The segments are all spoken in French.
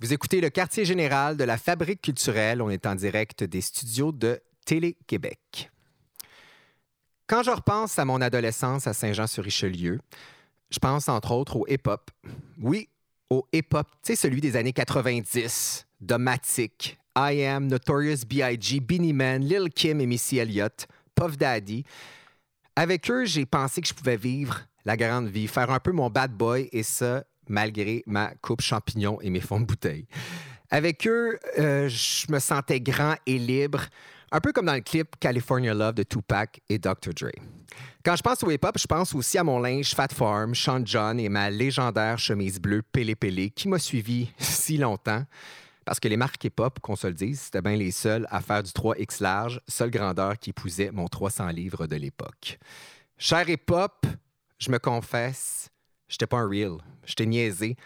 Vous écoutez le quartier général de la Fabrique culturelle. On est en direct des studios de Télé-Québec. Quand je repense à mon adolescence à Saint-Jean-sur-Richelieu, je pense entre autres au hip-hop. Oui, au hip-hop, tu sais, celui des années 90, Domatic, I Am, Notorious B.I.G., Beanie Man, Lil Kim et Missy Elliott, Puff Daddy. Avec eux, j'ai pensé que je pouvais vivre la grande vie, faire un peu mon bad boy et ça, malgré ma coupe champignon et mes fonds de bouteille. Avec eux, euh, je me sentais grand et libre, un peu comme dans le clip California Love de Tupac et Dr. Dre. Quand je pense au hip-hop, je pense aussi à mon linge Fat Farm, Sean John et ma légendaire chemise bleue Pélé Pélé qui m'a suivi si longtemps. Parce que les marques hip-hop, qu'on se le dise, c'était bien les seuls à faire du 3X large, seule grandeur qui épousait mon 300 livres de l'époque. Cher hip-hop, je me confesse, j'étais pas un real. J'étais niaisé.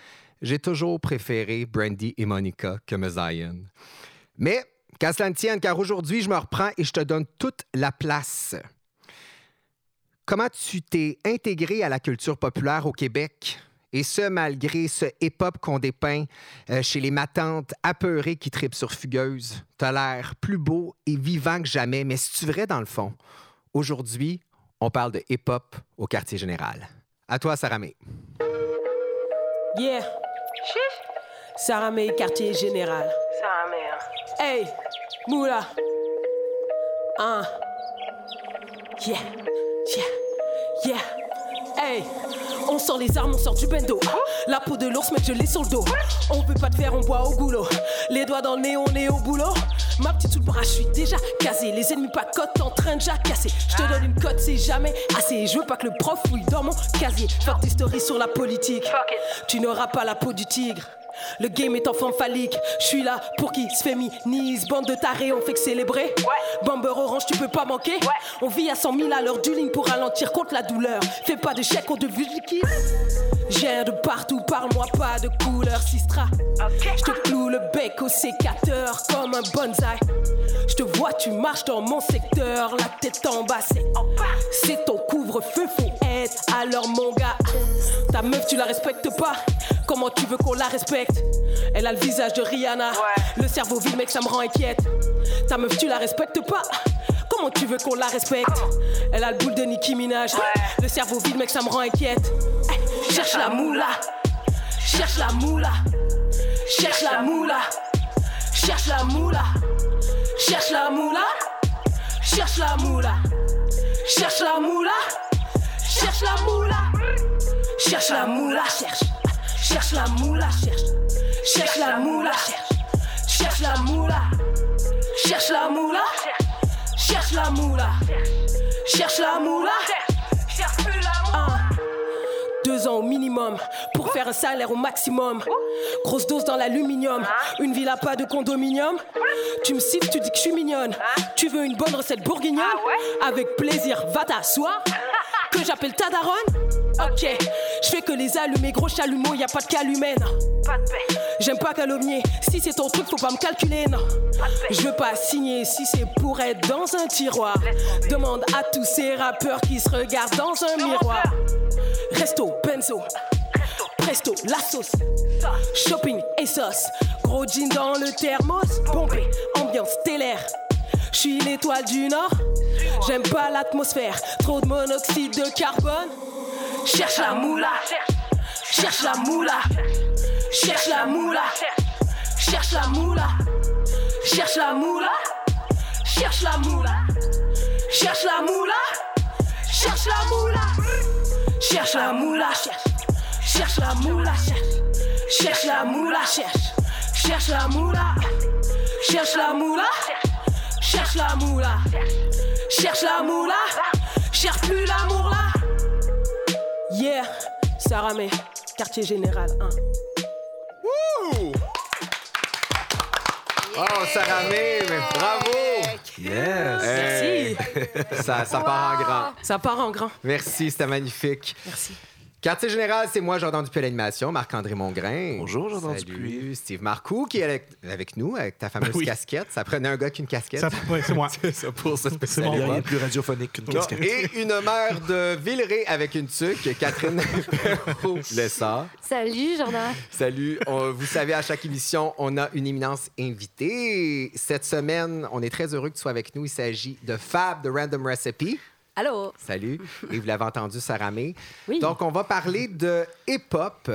J'ai toujours préféré Brandy et Monica que Zion. Mais, qu'à cela ne tienne, car aujourd'hui, je me reprends et je te donne toute la place. Comment tu t'es intégré à la culture populaire au Québec? Et ce, malgré ce hip-hop qu'on dépeint euh, chez les matantes apeurées qui tripent sur Fugueuse. T'as l'air plus beau et vivant que jamais, mais c'est-tu vrai dans le fond? Aujourd'hui, on parle de hip-hop au quartier général. À toi, Sarah May. Yeah. Sarah May, quartier général. Sarah May, hein. Hey, Moula. Un. Yeah, yeah, yeah. Hey, on sort les armes, on sort du bendo. La peau de l'ours, mec, je l'ai sur le dos. On peut pas te faire, on boit au goulot. Les doigts dans le nez, on est au boulot. Bras, je suis déjà casé. Les ennemis pas cote en train de jacasser. Je te donne une cote, c'est jamais assez. Je veux pas que le prof fouille dans mon casier. Fuck tes stories sur la politique. Tu n'auras pas la peau du tigre. Le game est enfant phallique, je suis là pour qui se féminise. Bande de tarés, on fait que célébrer. Bomber orange, tu peux pas manquer. On vit à 100 000 à l'heure du ligne pour ralentir contre la douleur. Fais pas de chèque, on devient qui J'ai de partout, parle-moi pas de couleur Sistra. Je te cloue le bec au sécateur comme un bonsaï. Je te vois, tu marches dans mon secteur, la tête en bas, c'est C'est ton couvre-feu, faut être alors mon gars. Ta meuf, tu la respectes pas. Comment tu veux qu'on la respecte? Elle a le visage de Rihanna. Le cerveau vide, mec, ça me rend inquiète. Ta meuf, tu la respectes pas. Comment tu veux qu'on la respecte? Elle a le boule de Nicki Minaj. Le cerveau vide, mec, ça me rend inquiète. Cherche la moula. Cherche la moula. Cherche la moula. Cherche la moula. Cherche la moula. Cherche la moula. Cherche la moula. Cherche la moula. Cherche la moula. Cherche. Cherche la moula. Cherche. Cherche la moula. Cherche. Cherche la moula. Cherche la moula. Cherche la moula. Cherche la moula. Cherche deux ans au minimum pour faire un salaire au maximum. Grosse dose dans l'aluminium. Une villa pas de condominium. Tu me cites, tu dis que je suis mignonne. Tu veux une bonne recette bourguignonne? Avec plaisir, va t'asseoir. Que j'appelle ta daronne? Ok, je fais que les allumer, gros chalumeau, y a pas de calumène. Pas de paix. J'aime pas calomnier. Si c'est ton truc, faut pas me calculer, non. Je veux pas signer si c'est pour être dans un tiroir. Demande à tous ces rappeurs qui se regardent dans un miroir. Resto, benzo. Presto, la sauce. Shopping et sauce. Gros jean dans le thermos. Pompé, ambiance stellaire. Je suis l'étoile du Nord. J'aime pas l'atmosphère. Trop de monoxyde de carbone. Cherche la moula. Cherche la moula. Cherche la moula. Cherche la moula. Cherche la moula. Cherche la moula. Cherche la moula. Cherche la moula. Cherche la moula. Cherche la moula. Cherche la moula. Cherche. Cherche la moula. Cherche la moula. Cherche la moula. Cherche la moula. Cherche plus l'amour là. Yeah, Sarah May, quartier général 1. Oh, Sarah May, mais bravo! Yes! Merci. Ça, ça part en grand. Ça part en grand. Merci, c'était magnifique. Merci. Quartier général, c'est moi, Jordan Dupuis à l'animation, Marc-André Mongrain. Bonjour, Jordan Salut. Dupuis. Steve Marcoux, qui est avec, avec nous, avec ta fameuse Ben oui. casquette. Ça prenait un gars qui a une casquette. Ça, ouais, c'est moi. C'est ça pour se C'est Il spécialiser. n'y a mon rien de plus radiophonique qu'une casquette. Et une mère de Villeray avec une tuque, Catherine Perrault-Lessard. Salut, Jordan. Salut. On- vous savez, à chaque émission, on a une éminence invitée. Cette semaine, on est très heureux que tu sois avec nous. Il s'agit de Fab de Random Recipe. Allô? Salut. Et vous l'avez entendu, Sarah May. Oui. Donc, on va parler de hip-hop.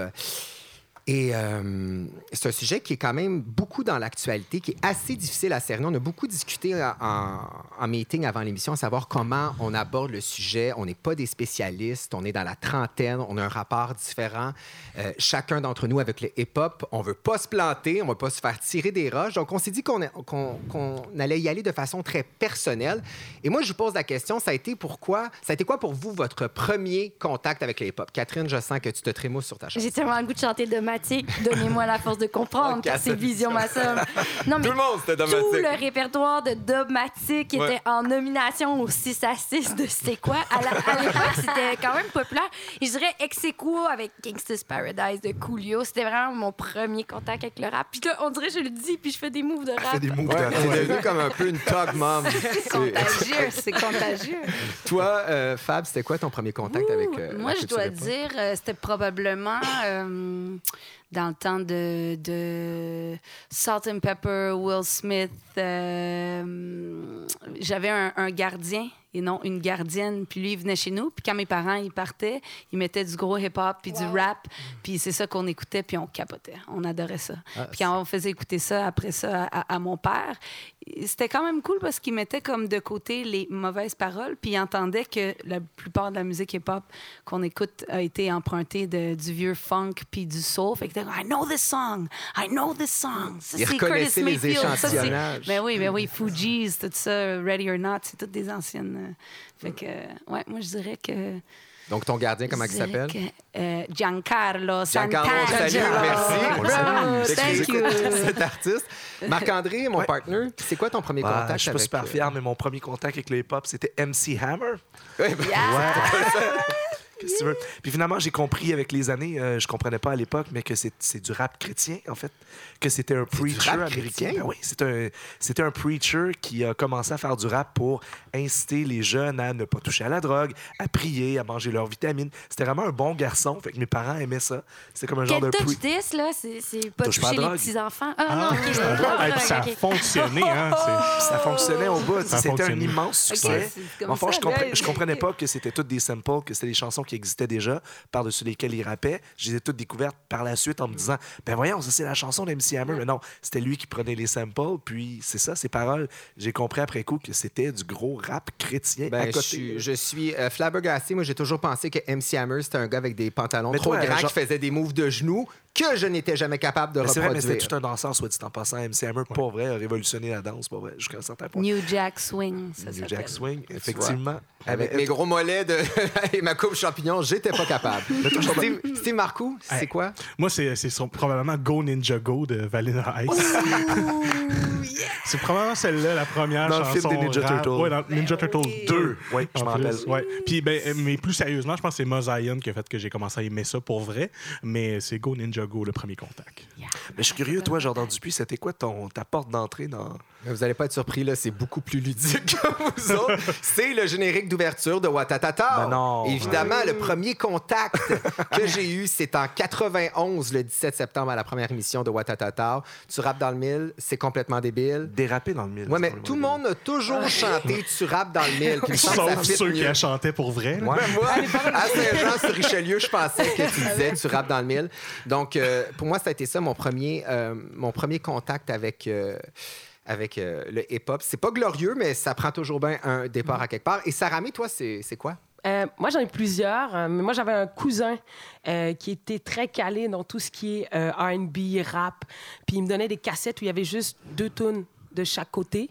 Et euh, c'est un sujet qui est quand même beaucoup dans l'actualité, qui est assez difficile à cerner. On a beaucoup discuté en, meeting avant l'émission, à savoir comment on aborde le sujet. On n'est pas des spécialistes, on est dans la trentaine, on a un rapport différent, euh, chacun d'entre nous avec le hip-hop. On veut pas se planter, on veut pas se faire tirer des roches. Donc, on s'est dit qu'on allait y aller de façon très personnelle. Et moi, je vous pose la question, ça a été pourquoi, ça a été quoi pour vous votre premier contact avec le hip-hop? Catherine, je sens que tu te trémousses sur ta chaise. J'ai tellement le goût de chanter Donnez-moi la force de comprendre, car c'est Vision ma somme. Non, mais Tout le monde, c'était tout Domatique. le répertoire de Domatique Ouais. était en nomination au 6 à 6 de C'est quoi? À la- à l'époque, c'était quand même populaire. Et je dirais ex avec Gangsta's Paradise de Coolio. C'était vraiment mon premier contact avec le rap. Puis là, on dirait que je le dis, puis je fais des moves de rap. Fais des moves Ouais, de- t'es devenu comme un peu une tog mom. C'est contagieux, c'est contagieux. Toi, euh, Fab, c'était quoi ton premier contact avec euh, Moi, je dois dire, euh, c'était probablement euh, dans le temps de, de Salt and Pepper, Will Smith. euh, J'avais un, un gardien et non une gardienne. Puis lui, il venait chez nous. Puis quand mes parents, ils partaient, ils mettaient du gros hip-hop puis du rap. Puis c'est ça qu'on écoutait, puis on capotait. On adorait ça. Ah, puis quand on faisait écouter ça après ça à, à mon père, c'était quand même cool parce qu'il mettait comme de côté les mauvaises paroles, puis il entendait que la plupart de la musique hip-hop qu'on écoute a été empruntée de, du vieux funk puis du soul. Fait que I know this song, I know this song. Ça, c'est Curtis Mayfield. Ça. Ben oui, ben oui, Fugees, tout ça, Ready or Not, c'est toutes des anciennes. euh, Fait que, ouais, moi je dirais que. Donc, ton gardien, comment il s'appelle? euh, Giancarlo Giancarlo, Santangelo. salut, merci. Thank you. Cet artiste. Marc-André, mon Ouais. partner, c'est quoi ton premier Ouais, contact je suis pas avec... super euh, fier, mais mon premier contact avec le hip-hop, c'était MC Hammer. Ouais, ben, Qu'est-ce que tu veux? Puis finalement, j'ai compris avec les années, euh, je comprenais pas à l'époque, mais que c'est c'est du rap chrétien, en fait. Que c'était un preacher américain. Ben oui, c'était un, c'était un preacher qui a commencé à faire du rap pour inciter les jeunes à ne pas toucher à la drogue, à prier, à manger leurs vitamines. C'était vraiment un bon garçon. Fait que mes parents aimaient ça. C'était comme un genre Quel de touch pre- this, là? C'est c'est pas Touche pas à toucher les petits-enfants. Ah, Ah, non, ok. je non, comprends. non, Et puis ça a fonctionné, hein? c'est- Ça fonctionnait au bout. C'était un immense succès. comme Enfin, ça, je, comprenais, là. je comprenais pas que c'était toutes des samples, que c'était des chansons qui existaient déjà, par-dessus lesquelles il rappait. Je les ai toutes découvertes par la suite en me disant Ben voyons, ça c'est la chanson d'MC Hammer. Mais non, c'était lui qui prenait les samples, puis c'est ça, ses paroles. J'ai compris après coup que c'était du gros rap chrétien à Ben, je suis, je suis euh, flabbergasté. Moi, j'ai toujours pensé que MC Hammer, c'était un gars avec des pantalons Mais trop toi, grands genre- qui faisait des moves de genoux que je n'étais jamais capable de Mais c'est vrai, mais reproduire. c'était tout un danseur, soit dit en passant. MC Hammer, pas vrai, a révolutionné la danse, pas vrai, jusqu'à un certain point. New Jack Swing, ça New. Jack Swing, effectivement. Avec mes gros mollets de... et ma coupe champignon, j'étais pas capable. Steve, Steve Marcoux, c'est Hey. quoi? Moi, c'est probablement Go Ninja Go de Vanilla Ice. C'est probablement celle-là, la première Dans le chanson. film des Ninja. Turtles. Ouais, dans Ninja Turtles 2. Oui, je en m'en rappelle. Ouais. Puis, ben, mais plus sérieusement, je pense que c'est Mozion qui a fait que j'ai commencé à aimer ça pour vrai. Mais c'est Go Ninja Go, le premier contact. Mais je suis curieux, toi, Jordan Dupuis, c'était quoi ton, ta porte d'entrée dans. Vous n'allez pas être surpris, là, c'est beaucoup plus ludique que vous autres. C'est le générique d'ouverture de Watatata. Ben non. Évidemment, le premier contact que j'ai eu, c'est en 91, le 17 septembre, à la première émission de Watatata. Tu rappes dans le mille, c'est complètement débile. Déraper dans le mille. Ouais, mais tout le monde a toujours chanté Tu rappes dans le mille. Sauf ceux qui la chantaient pour vrai. Ouais. Ben, moi, à Saint-Jean-sur-Richelieu, je pensais que tu disais tu rappes dans le mille. Donc, euh, pour moi, ça a été ça mon premier, euh, mon premier contact avec, euh, avec euh, le hip-hop. C'est pas glorieux, mais ça prend toujours bien un départ à quelque part. Et Saramé, toi, c'est quoi? Euh, moi, j'en ai plusieurs, euh, mais moi, j'avais un cousin euh, qui était très calé dans tout ce qui est R&B, rap. Puis il me donnait des cassettes où il y avait juste deux tunes de chaque côté.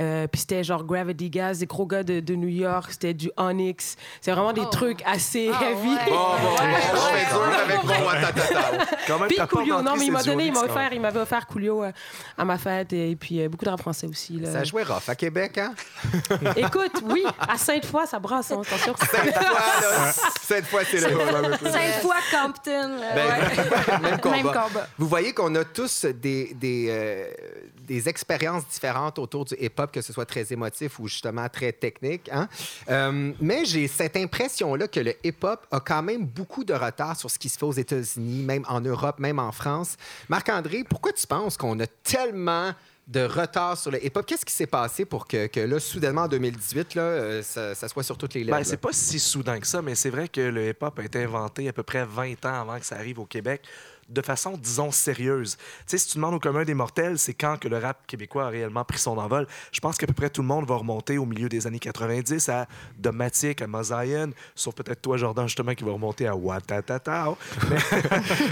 Euh, puis c'était genre Gravity Gas, des gros gars de, de New York, c'était du Onyx. C'est vraiment des Oh. trucs assez Ah, heavy. ouais. Bon, bon, bon, je fais dur avec mon watatata. Quand même, Puis Coolio, non, mais il m'a donné, il m'a offert, il m'avait offert Coolio euh, à ma fête et puis euh, beaucoup de rap français aussi. Là. Ça jouait rough à Québec, hein? Écoute, oui, à Sainte-Foy, ça brasse, hein, attention. Cette fois, là, cette fois, c'est le Cinq fois Compton. Ben, ouais. même, combat. Même combat. Vous voyez qu'on a tous des, des, euh, des expériences différentes autour du hip-hop, que ce soit très émotif ou justement très technique. hein. Euh, mais j'ai cette impression-là que le hip-hop a quand même beaucoup de retard sur ce qui se fait aux États-Unis, même en Europe, même en France. Marc-André, pourquoi tu penses qu'on a tellement de retard sur le hip-hop? Qu'est-ce qui s'est passé pour que, que là, soudainement, en 2018, là, euh, ça, ça soit sur toutes les lèvres? Ben, c'est pas si soudain que ça, mais c'est vrai que le hip-hop a été inventé à peu près 20 ans avant que ça arrive au Québec de façon, disons, sérieuse. Tu sais, si tu demandes au commun des mortels, c'est quand que le rap québécois a réellement pris son envol. Je pense qu'à peu près tout le monde va remonter au milieu des années 90 à Domatic, à Mosaïen, sauf peut-être toi, Jordan, justement, qui va remonter à Watatata.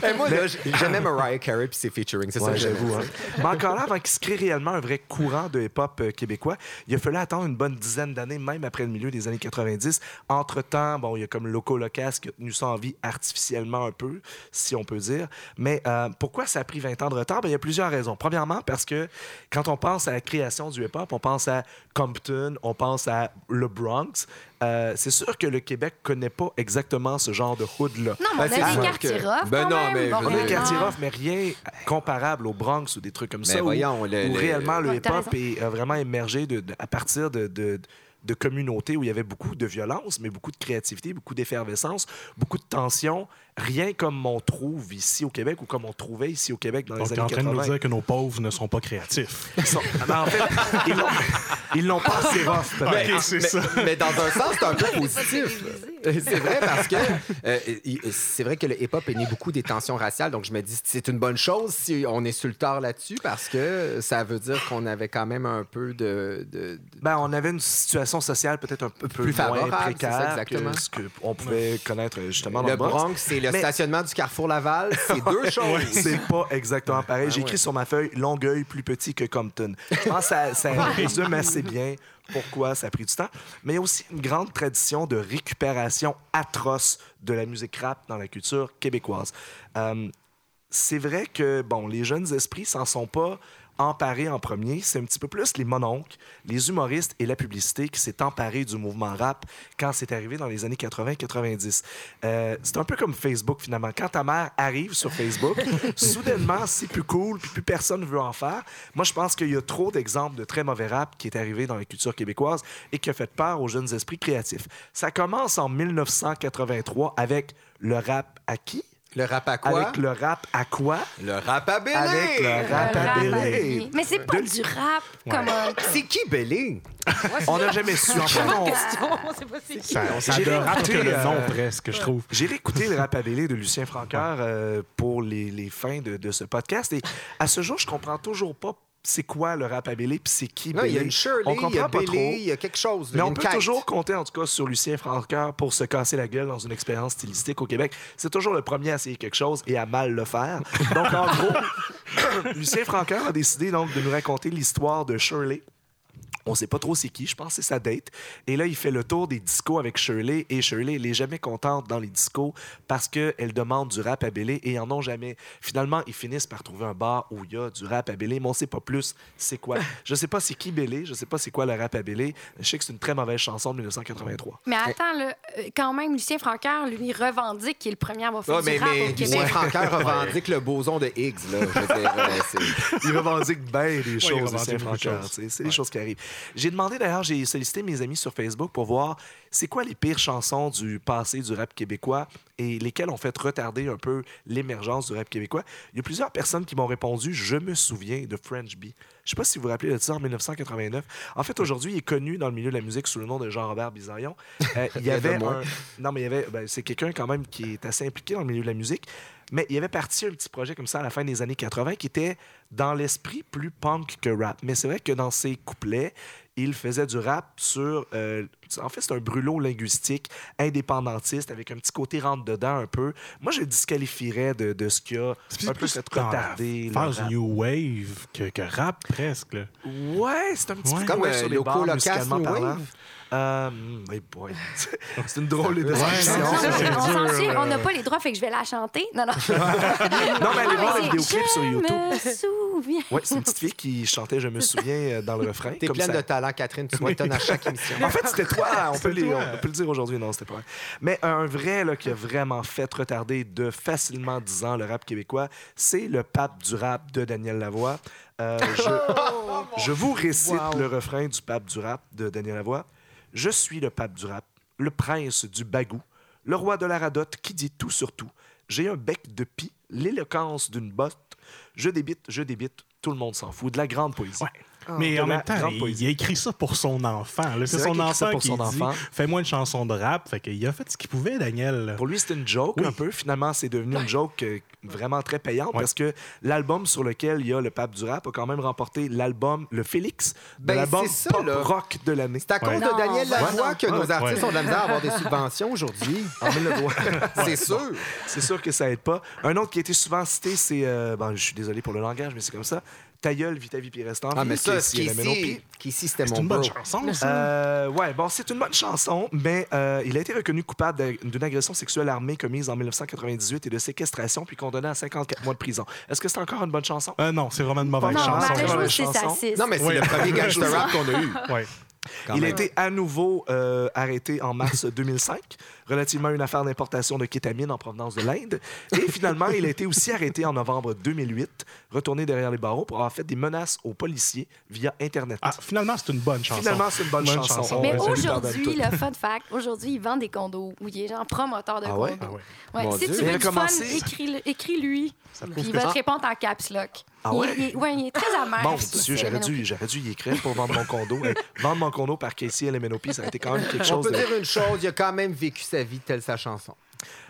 Eh, moi, là, j'aimais Mariah Carey puis ses featuring. C'est ça Ouais, j'avoue. Hein. Mais encore là, avant qu'il se crée réellement un vrai courant de hip-hop euh, québécois, il a fallu attendre une bonne dizaine d'années, même après le milieu des années 90. Entre-temps, bon, il y a comme Loco Locas qui a tenu ça en vie artificiellement un peu, si on peut dire. Mais euh, pourquoi ça a pris 20 ans de retard? Ben, il y a plusieurs raisons. Premièrement, parce que quand on pense à la création du hip-hop, on pense à Compton, on pense à le Bronx. Euh, c'est sûr que le Québec connaît pas exactement ce genre de hood-là. Non, mais Ben, on c'est a des quartiers que- rough Ben quand non, même. mais On a des quartiers rough, mais rien comparable au Bronx ou des trucs comme ça. Mais où- voyons, le- où le- réellement le hip-hop est- a vraiment émergé de- de- à partir de, de, de communautés où il y avait beaucoup de violence, mais beaucoup de créativité, beaucoup d'effervescence, beaucoup de tension, rien comme on trouve ici au Québec ou comme on trouvait ici au Québec dans Donc, les années en train de 80. nous dire que nos pauvres ne sont pas créatifs. Ils sont- ben, en fait, ils l'ont- ils l'ont pas assez rough, peut-être. Mais, Ok, c'est mais- ça. mais dans un sens, c'est un peu positif. C'est vrai parce que euh, c'est vrai que le hip-hop est né beaucoup des tensions raciales. Donc, je me dis c'est une bonne chose si on est sur le tard là-dessus parce que ça veut dire qu'on avait quand même un peu de. de- de- Ben, on avait une situation sociale peut-être un peu Plus moins favorable, précaire c'est ça, exactement. que ce qu'on pouvait connaître justement dans le le Bronx. Bronx, c'est le Mais- stationnement du Carrefour Laval. C'est deux choses. C'est pas exactement pareil. Ah J'ai écrit ouais. sur ma feuille Longueuil plus petit que Compton. Je pense que ça, ça résume assez bien pourquoi ça a pris du temps. Mais il y a aussi une grande tradition de récupération atroce de la musique rap dans la culture québécoise. Euh, c'est vrai que bon, les jeunes esprits s'en sont pas emparés en premier. C'est un petit peu plus les mononcles, les humoristes et la publicité qui s'est emparé du mouvement rap quand c'est arrivé dans les années 80-90. Euh, c'est un peu comme Facebook finalement. Quand ta mère arrive sur Facebook, soudainement c'est plus cool puis plus personne veut en faire. Moi je pense qu'il y a trop d'exemples de très mauvais rap qui est arrivé dans la culture québécoise et qui a fait peur aux jeunes esprits créatifs. Ça commence en 1983 avec le rap à qui? Le rap à quoi? Avec le rap à quoi? Le rap à Bélé. Avec le rap à rap Bélé. Mais c'est pas du rap comme un. C'est qui Bélé? On n'a jamais su. En fait, on- On sait pas c'est qui. Ça, ça de rap que le nom, euh, presque, je trouve. J'ai réécouté le rap à Bélé de Lucien Francoeur euh, pour les, les fins de, de ce podcast et à ce jour, je comprends toujours pas c'est quoi le rap à Bélé puis c'est qui Non, il y a Bélé. une Shirley, On il y a pas trop. Bélé, il y a quelque chose. Mais on peut quête. toujours compter, en tout cas, sur Lucien Francoeur pour se casser la gueule dans une expérience stylistique au Québec. C'est toujours le premier à essayer quelque chose et à mal le faire. Donc, en gros, Lucien Francoeur a décidé donc de nous raconter l'histoire de Shirley. On sait pas trop c'est qui, je pense que c'est sa date. Et là, il fait le tour des discos avec Shirley. Et Shirley, elle est jamais contente dans les discos parce qu'elle demande du rap à Bélé et ils en ont jamais. Finalement, ils finissent par trouver un bar où il y a du rap à Bélé, mais on sait pas plus c'est quoi. Je sais pas c'est qui Bélé, je sais pas c'est quoi le rap à Bélé. Je sais que c'est une très mauvaise chanson de 1983. Mais attends, là, euh, quand même, Lucien Francaire, lui, revendique qu'il est le premier à avoir fait Ouais, du mais, rap mais au Lucien. Francaire revendique le boson de Higgs. Là. Je veux dire, euh, Il revendique bien des choses, Lucien sais, C'est des choses qui arrivent. J'ai demandé d'ailleurs, j'ai sollicité mes amis sur Facebook pour voir c'est quoi les pires chansons du passé du rap québécois et lesquelles ont fait retarder un peu l'émergence du rap québécois. Il y a plusieurs personnes qui m'ont répondu Je me souviens de French B. Je sais pas si vous vous rappelez de ça en 1989. En fait, aujourd'hui, il est connu dans le milieu de la musique sous le nom de Jean-Robert Bizarion. Euh, il y avait un... Non, mais il y avait... ben, c'est quelqu'un quand même qui est assez impliqué dans le milieu de la musique. Mais il avait parti un petit projet comme ça à la fin des années 80 qui était dans l'esprit plus punk que rap. Mais c'est vrai que dans ses couplets, Il faisait du rap sur. euh, en fait, c'est un brûlot linguistique indépendantiste avec un petit côté rentre-dedans un peu. Moi, je le disqualifierais de, de ce qu'il y a un peu cette retardé. phase. New Wave que, que rap presque. là. Ouais, c'est un petit Ouais. peu comme sur euh, les Loco bars musicalement parlant. Wave. Euh, hey c'est une drôle de Ouais, description. non, c'est- c'est on n'a euh. pas les droits, fait que je vais la chanter. Non, non. Non, mais allez voir le c'est vidéoclip sur YouTube. Ouais, c'est une petite fille qui chantait Je me souviens euh, dans le refrain. T'es pleine ça. de talent, Catherine. Tu m'étonnes à chaque émission. En fait, c'était toi. On peut, C'est les- toi. on peut le dire aujourd'hui. Non, c'était pas vrai. Mais un vrai là, qui a vraiment fait retarder de facilement 10 ans le rap québécois, c'est le pape du rap de Daniel Lavoie. Euh, je, je vous récite Wow. le refrain du pape du rap de Daniel Lavoie. Je suis le pape du rap, le prince du bagou, le roi de la radote qui dit tout sur tout. J'ai un bec de pie, l'éloquence d'une botte. Je débite, je débite, tout le monde s'en fout. De la grande poésie. Ouais. Mais en même temps, il, il a écrit ça pour son enfant. C'est son enfant qui son dit. Fais-moi une chanson de rap. Fait qu'il a fait ce qu'il pouvait, Daniel. Pour lui, c'était une joke Oui. un peu. Finalement, c'est devenu une joke vraiment très payante Ouais. parce que l'album sur lequel il y a le pape du rap a quand même remporté l'album Le Félix Ben, l'album pop là. rock de l'année. C'est à cause Ouais. de Non, Daniel Lavoie que nos artistes Ouais. ont de la misère à avoir des subventions aujourd'hui. 1900. C'est sûr. c'est sûr que ça aide pas. Un autre qui a été souvent cité, c'est. euh, bon, je suis désolé pour le langage, mais c'est comme ça. Ta gueule, vite ta vie, puis reste en Ah, mais qui ça, est ce si qui elle amène au ici, pied. qui ici, c'était C'est mon une bonne bro. chanson, ça. Euh, ouais, bon, c'est une bonne chanson, mais euh, il a été reconnu coupable d'une agression sexuelle armée commise en 1998 et de séquestration, puis condamné à 54 mois de prison. Est-ce que c'est encore une bonne chanson? Euh, non, c'est vraiment une mauvaise Non, chanson. c'est c'est Non, mais c'est Oui. le premier gangster rap qu'on a eu. Quand il a même. été à nouveau euh, arrêté en mars 2005, relativement à une affaire d'importation de kétamine en provenance de l'Inde. Et finalement, il a été aussi arrêté en novembre 2008, retourné derrière les barreaux pour avoir fait des menaces aux policiers via Internet. Ah, finalement, c'est une bonne chanson. Finalement, c'est une bonne, chanson. Mais Ouais, aujourd'hui, le fun fact, aujourd'hui, il vend des condos où il est genre promoteur de Ah ouais? condos. Ah ouais. Si Dieu. tu veux a du fun, écris-lui. prouve Puis il va te répondre en caps lock. Ah Il- ouais? Il, ouais, il est très amer. Mon Dieu, j'aurais dû, j'aurais dû y écrire pour vendre mon condo. Vendre mon condo par Casey et MNOP, ça a été quand même quelque On chose peut de... dire une chose, il a quand même vécu sa vie telle sa chanson?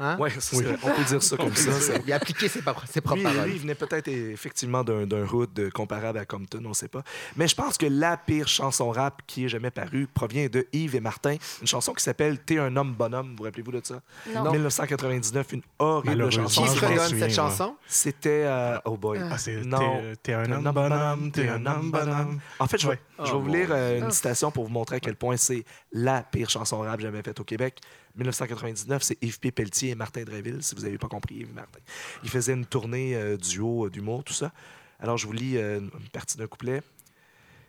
Hein? Ouais, ça. on peut dire ça comme ça. ça. Il a appliqué ses, propres- ses propres Lui, paroles. lui, il venait peut-être effectivement d'un euh, comparable à Compton, on ne sait pas. Mais je pense que la pire chanson rap qui ait jamais paru provient de Yves et Martin, une chanson qui s'appelle T'es un homme bonhomme. Vous rappelez-vous de ça? Non. 1999, une horrible chanson. Qui se redonne cette chanson? C'était. euh, oh boy. Ah, Non. t'es- T'es un homme bonhomme, t'es un homme bonhomme. En fait, je vais, je vais Oh, vous lire euh, une Dieu. citation pour vous montrer à quel point c'est la pire chanson rap jamais faite au Québec. 1999, c'est Yves P. Pelletier et Martin Dreville, si vous n'avez pas compris, Yves Martin. Ils faisaient une tournée euh, duo euh, d'humour, tout ça. Alors, je vous lis euh, une partie d'un couplet.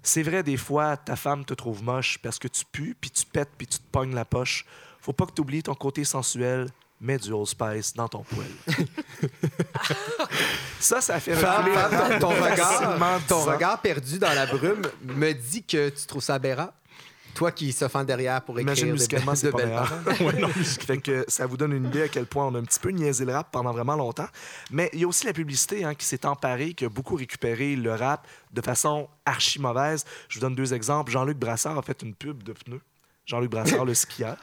C'est vrai, des fois, ta femme te trouve moche parce que tu pues, puis tu pètes, puis tu te pognes la poche. Faut pas que tu oublies ton côté sensuel. Mets du Old Spice dans ton poêle. ça, ça fait Femme, femme, ton, ton regard, ton 10 ans. regard perdu dans la brume me dit que tu trouves ça aberrant. Toi qui se fend derrière pour écrire Imagine musicalement, de c'est pas belles meilleur. paroles. Ouais, non, fait que ça vous donne une idée à quel point on a un petit peu niaisé le rap pendant vraiment longtemps. Mais il y a aussi la publicité hein, qui s'est emparée, qui a beaucoup récupéré le rap de façon archi mauvaise. Je vous donne deux exemples. Jean-Luc Brassard a fait une pub de pneus. Jean-Luc Brassard, le skieur.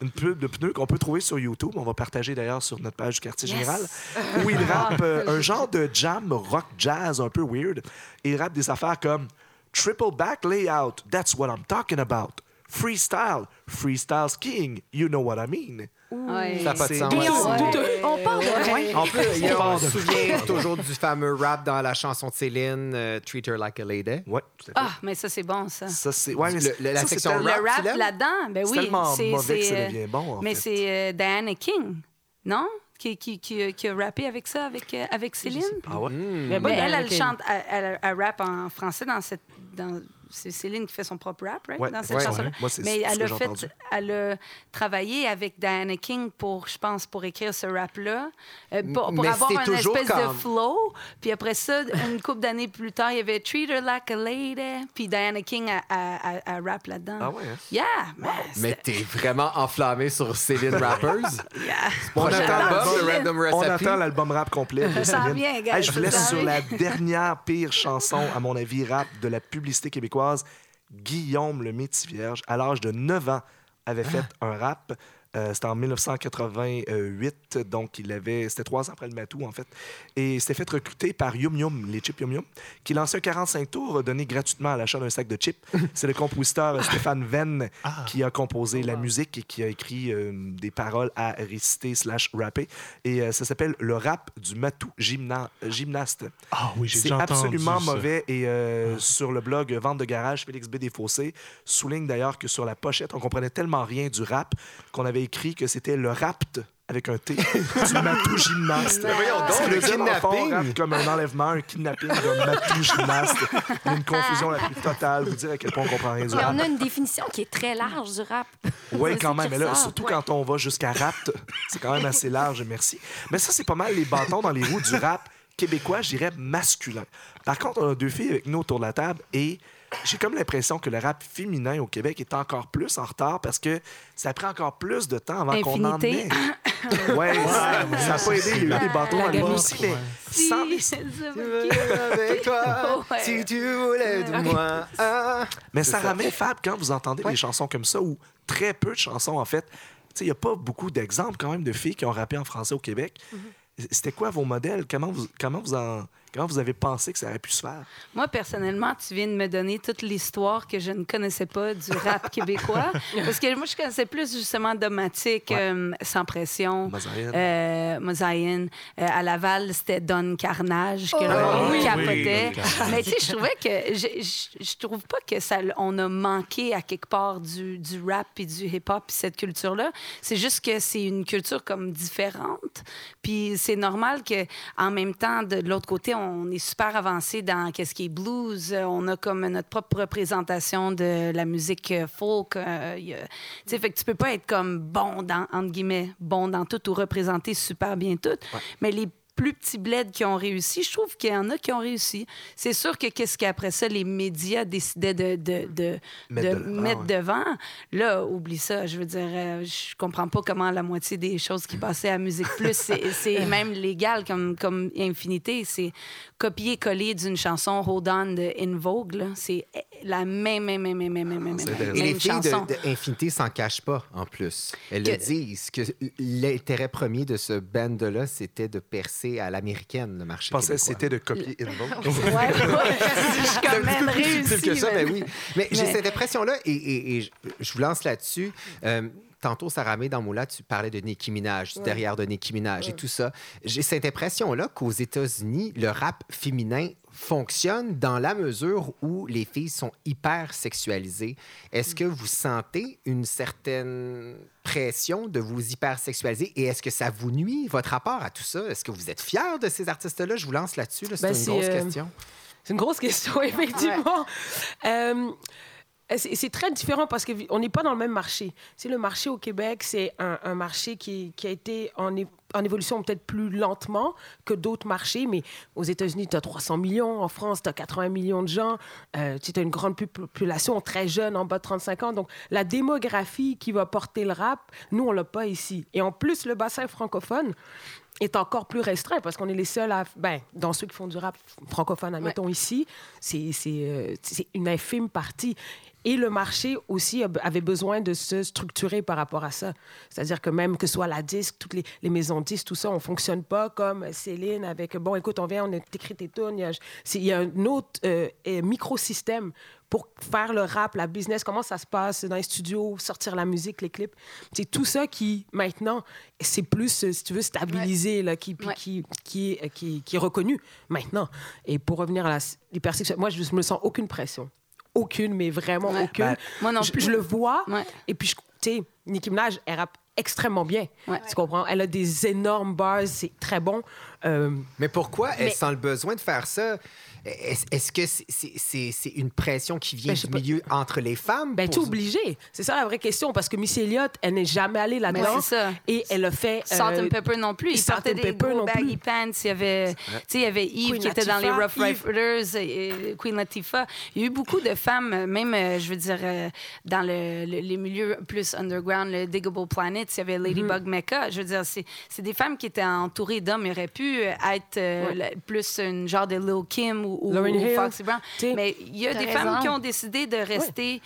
Une pub de pneus qu'on peut trouver sur YouTube. On va partager d'ailleurs sur notre page du quartier Yes. général. Où il rappe euh, un genre de jam rock jazz un peu weird. Il rappe des affaires comme Triple back layout, that's what I'm talking about. Freestyle, freestyle skiing, you know what I mean. Ouais. Ça n'a pas de C'est- sens. On, Ouais. on part de y a- on On se souvient toujours du fameux rap dans la chanson de Céline, euh, Treat Her Like a Lady. Ouais, tout à fait. Ah, mais ça, c'est bon, ça. Ça, c'est. Ouais, mais Le- le- la ça, section tellement- rap, Le rap là-dedans, ben C'est oui. tellement c'est- mauvais que ça euh, devient bon, en Mais c'est euh, Diana King, non? Qui, qui, qui, qui a rappé avec ça, avec, euh, avec Céline? Ah ouais? Mais pas elle, elle King. chante, elle, elle, elle rappe en français dans cette. Dans, c'est Céline qui fait son propre rap, right? Ouais, dans cette ouais, chanson-là. ouais. Moi, c'est Mais elle a fait, entendu. elle a travaillé avec Diana King pour, je pense, pour écrire ce rap-là, euh, pour, avoir c'est un toujours espèce de flow. Puis après ça, une couple d'années plus tard, il y avait Treat Her Like a Lady. Puis Diana King a, a, a- a rap là-dedans. Ah ouais, hein? Yeah, man, Mais t'es vraiment enflammé sur Céline Rappers? yeah. On attend album l'album- rap complet. de Ça Céline. vient, guys, Hey, je vous laisse sur la dernière pire chanson, à mon avis, rap de la publicité québécoise. Guillaume le Métis Vierge, à l'âge de 9 ans, avait fait un rap. Euh, c'était en 1988, donc il avait, c'était trois ans après le Matou, en fait. Et il s'était fait recruter par Yum Yum, les chips Yum Yum, qui lançait un 45 tours donné gratuitement à l'achat d'un sac de chips. C'est le compositeur Stéphane Venn qui a composé la musique et qui a écrit euh, des paroles à réciter slash rapper. Et euh, ça s'appelle Le rap du Matou gymna- gymnaste. Ah oui, j'ai C'est entendu absolument ça. mauvais. Et euh, sur le blog Vente de garage, Félix B. Desfossés souligne d'ailleurs que sur la pochette, on comprenait tellement rien du rap qu'on avait écrit que c'était le rapt avec un T du matou gymnaste. Mais voyons donc, Ce qui le kidnapping. rap comme un enlèvement, un kidnapping d'un matou gymnaste. Une confusion la plus totale. Vous dire à quel point on comprend rien du Mais rap. on a une définition qui est très large du rap. Oui, C'est quand même. Mais là, surtout Ouais. quand on va jusqu'à rap, c'est quand même assez large, merci. Mais ça, c'est pas mal les bâtons dans les roues du rap québécois, je dirais masculin. Par contre, on a deux filles avec nous autour de la table et j'ai comme l'impression que le rap féminin au Québec est encore plus en retard parce que ça prend encore plus de temps avant qu'on en Infinité. ait. Ouais, ça n'a pas aidé. Il y a eu des bâtons à aussi, mais sans les- avec toi, Ouais. si tu voulais de moi. Ah. Mais ça ramène Fab quand vous entendez des chansons comme ça ou très peu de chansons en fait. Tu sais, il n'y a pas beaucoup d'exemples quand même de filles qui ont rappé en français au Québec. C'était quoi vos modèles? Comment vous, comment, vous en, comment vous avez pensé que ça aurait pu se faire? Moi, personnellement, tu viens de me donner toute l'histoire que je ne connaissais pas du rap québécois. Parce que moi, je connaissais plus justement Domatique, Ouais. euh, Sans Pression, Mosaïen. euh. Euh, à Laval, c'était Don Carnage, que Oh, monde oui. capotait. Oui, Mais tu sais, je trouvais que... Je, je, je trouve pas que ça... On a manqué à quelque part du, du rap et du hip-hop puis cette culture-là. C'est juste que c'est une culture comme différente. Puis c'est normal que en même temps, de, de l'autre côté, on est super avancé dans qu'est-ce qui est blues. On a comme notre propre représentation de la musique euh, folk. euh, Tu sais, fait que tu peux pas être comme bon dans, entre guillemets, bon dans tout ou représenter super bien tout. Mais les plus petits bleds qui ont réussi, je trouve qu'il y en a qui ont réussi. C'est sûr que qu'est-ce qu'après ça, les médias décidaient de, de, de, Mettre de de l'avant, mettre ouais. devant. Là, oublie ça. Je veux dire, euh, je comprends pas comment la moitié des choses qui passaient à Musique Plus, c'est c'est même légal comme, comme Infinité. C'est copier-coller d'une chanson Hold On de In Vogue. C'est la même, même, même, même, même, même, même. Et les filles chanson. de, de Infinité s'en cachent pas, en plus. Elles le disent, que l'intérêt premier de ce band-là, c'était de percer à l'américaine, le marché Je pensais que c'était de copier une vote. Ouais, ouais. je petit même réussi. que ça, mais- ben oui. Mais, j'ai cette impression-là, et, et- et je, je vous lance là-dessus. Euh, tantôt, Sarah May, dans Moula, tu parlais de Nicki Minaj, du derrière de Nicki Minaj et tout ça. J'ai cette impression-là qu'aux États-Unis, le rap féminin fonctionne dans la mesure où les filles sont hyper sexualisées. Est-ce que vous sentez une certaine pression de vous hyper sexualiser et est-ce que ça vous nuit, votre rapport à tout ça? Est-ce que vous êtes fiers de ces artistes-là? Je vous lance là-dessus. là. C'est Ben, une grosse euh, question. C'est une grosse question, effectivement. Euh, c'est c'est très différent parce qu'on n'est pas dans le même marché. C'est le marché au Québec, c'est un, un marché qui, qui a été en, évolution peut-être plus lentement que d'autres marchés, mais aux États-Unis, tu as 300 millions, en France, tu as 80 millions de gens, euh, tu as une grande pu- population très jeune, en bas de 35 ans. Donc, la démographie qui va porter le rap, nous, on l'a pas ici. Et en plus, le bassin francophone, est encore plus restreint parce qu'on est les seuls à. Ben, dans ceux qui font du rap francophone, admettons ici, c'est euh, c'est une infime partie. Et le marché aussi avait besoin de se structurer par rapport à ça. C'est-à-dire que même que ce soit la disque, toutes les, les maisons de disques, tout ça, on fonctionne pas comme Céline avec bon, écoute, on vient, on écrit tes tunes. Il y a, un autre euh, microsystème pour faire le rap, la business, comment ça se passe dans les studios, sortir la musique, les clips? C'est tout ça qui, maintenant, c'est plus, euh, si tu veux, stabilisé, là, qui, puis Ouais. qui, qui, est- qui, qui est reconnu maintenant. Et pour revenir à la l'hypersexualité, moi, je me sens aucune pression. Aucune, mais vraiment Ouais. aucune. Ben, moi non je, plus. je le vois, Ouais. et puis, je- tu sais, Nicki Minaj, elle rappe extrêmement bien. Ouais. Tu comprends? Elle a des énormes bars, c'est très bon. Euh, Mais pourquoi elle Mais- sent le besoin de faire ça? Est-ce que c'est- une pression qui vient Ben, du pas. milieu entre les femmes? Ben, pour- tu es obligé. C'est ça la vraie question, parce que Missy Elliott, elle n'est jamais allée Mais là-dedans. c'est ça. Et elle a fait. Salt euh, and Pepper non plus. Il Salt and des Pepper gros non baggy plus. pants. Il y avait, tu sais, il y avait Eve Queen qui était dans les Rough. Riders, et, Queen Latifah. Il y a eu beaucoup de femmes, euh, même, euh, je veux dire, euh, dans le- le- les milieux plus underground, le Diggable Planet, il y avait. Ladybug Mecca. Je veux dire, c'est des femmes qui étaient entourées d'hommes. Il aurait pu être euh, Ouais. plus une genre de Lil Kim ou, ou, ou. Foxy Brown. Mais il y a des raison. femmes qui ont décidé de rester